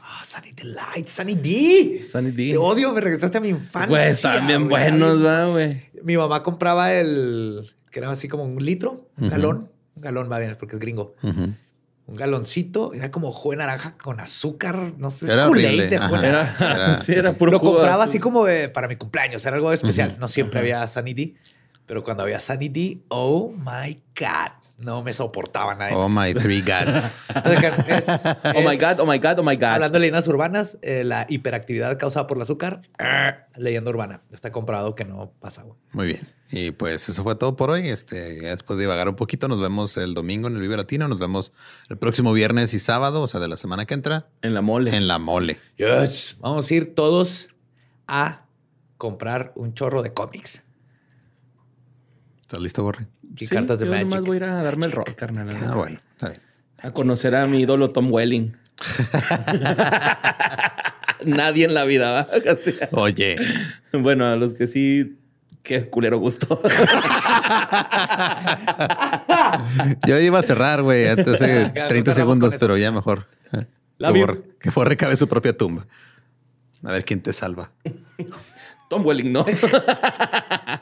B: Ah, Sunny Delight, Sunny D.
C: Sunny D.
B: Te odio, me regresaste a mi infancia.
C: Güey, están bien
B: güey.
C: buenos, va, güey.
B: Mi mamá compraba el que era así como un litro, un galón. Un galón va bien, porque es gringo. Un galoncito, era como jugo de naranja con azúcar, no sé,
A: Era
B: de jugo.
C: Era,
A: Era-
C: sí, era puro
B: Lo
C: jugo
B: compraba así como para mi cumpleaños, era algo especial. No siempre había Sunny D, pero cuando había Sunny D, oh my God, no me soportaba nadie.
A: Oh my three gods.
B: Es-
C: Oh my God, oh my God, oh my God.
B: Hablando de leyendas urbanas, eh, la hiperactividad causada por el azúcar, ah, leyenda urbana. Está comprobado que no pasa. güey.
A: Muy bien. Y pues eso fue todo por hoy. Este, ya después de divagar un poquito, nos vemos el domingo en el Vive Latino. Nos vemos el próximo viernes y sábado, o sea, de la semana que entra,
C: En la mole.
A: en la mole.
B: Yes. Vamos a ir todos a comprar un chorro de cómics
A: ¿Estás listo, Borre?
B: y
C: Sí,
B: cartas de
C: yo
B: Magic.
C: nomás voy a ir a darme el rock, carnal.
A: Ah, bueno, está bien.
C: A conocer a mi ídolo Tom Welling. Nadie en la vida, ¿va?
A: Oye,
C: Bueno, a los que sí, qué culero gusto.
A: yo iba a cerrar, güey, antes de
B: Ya,
A: 30
B: cerramos
A: segundos, pero ya mejor.
B: Love
A: Que
B: you.
A: Borre, que Borre cabe su propia tumba. A ver quién te salva.
C: Tom Welling, ¿no?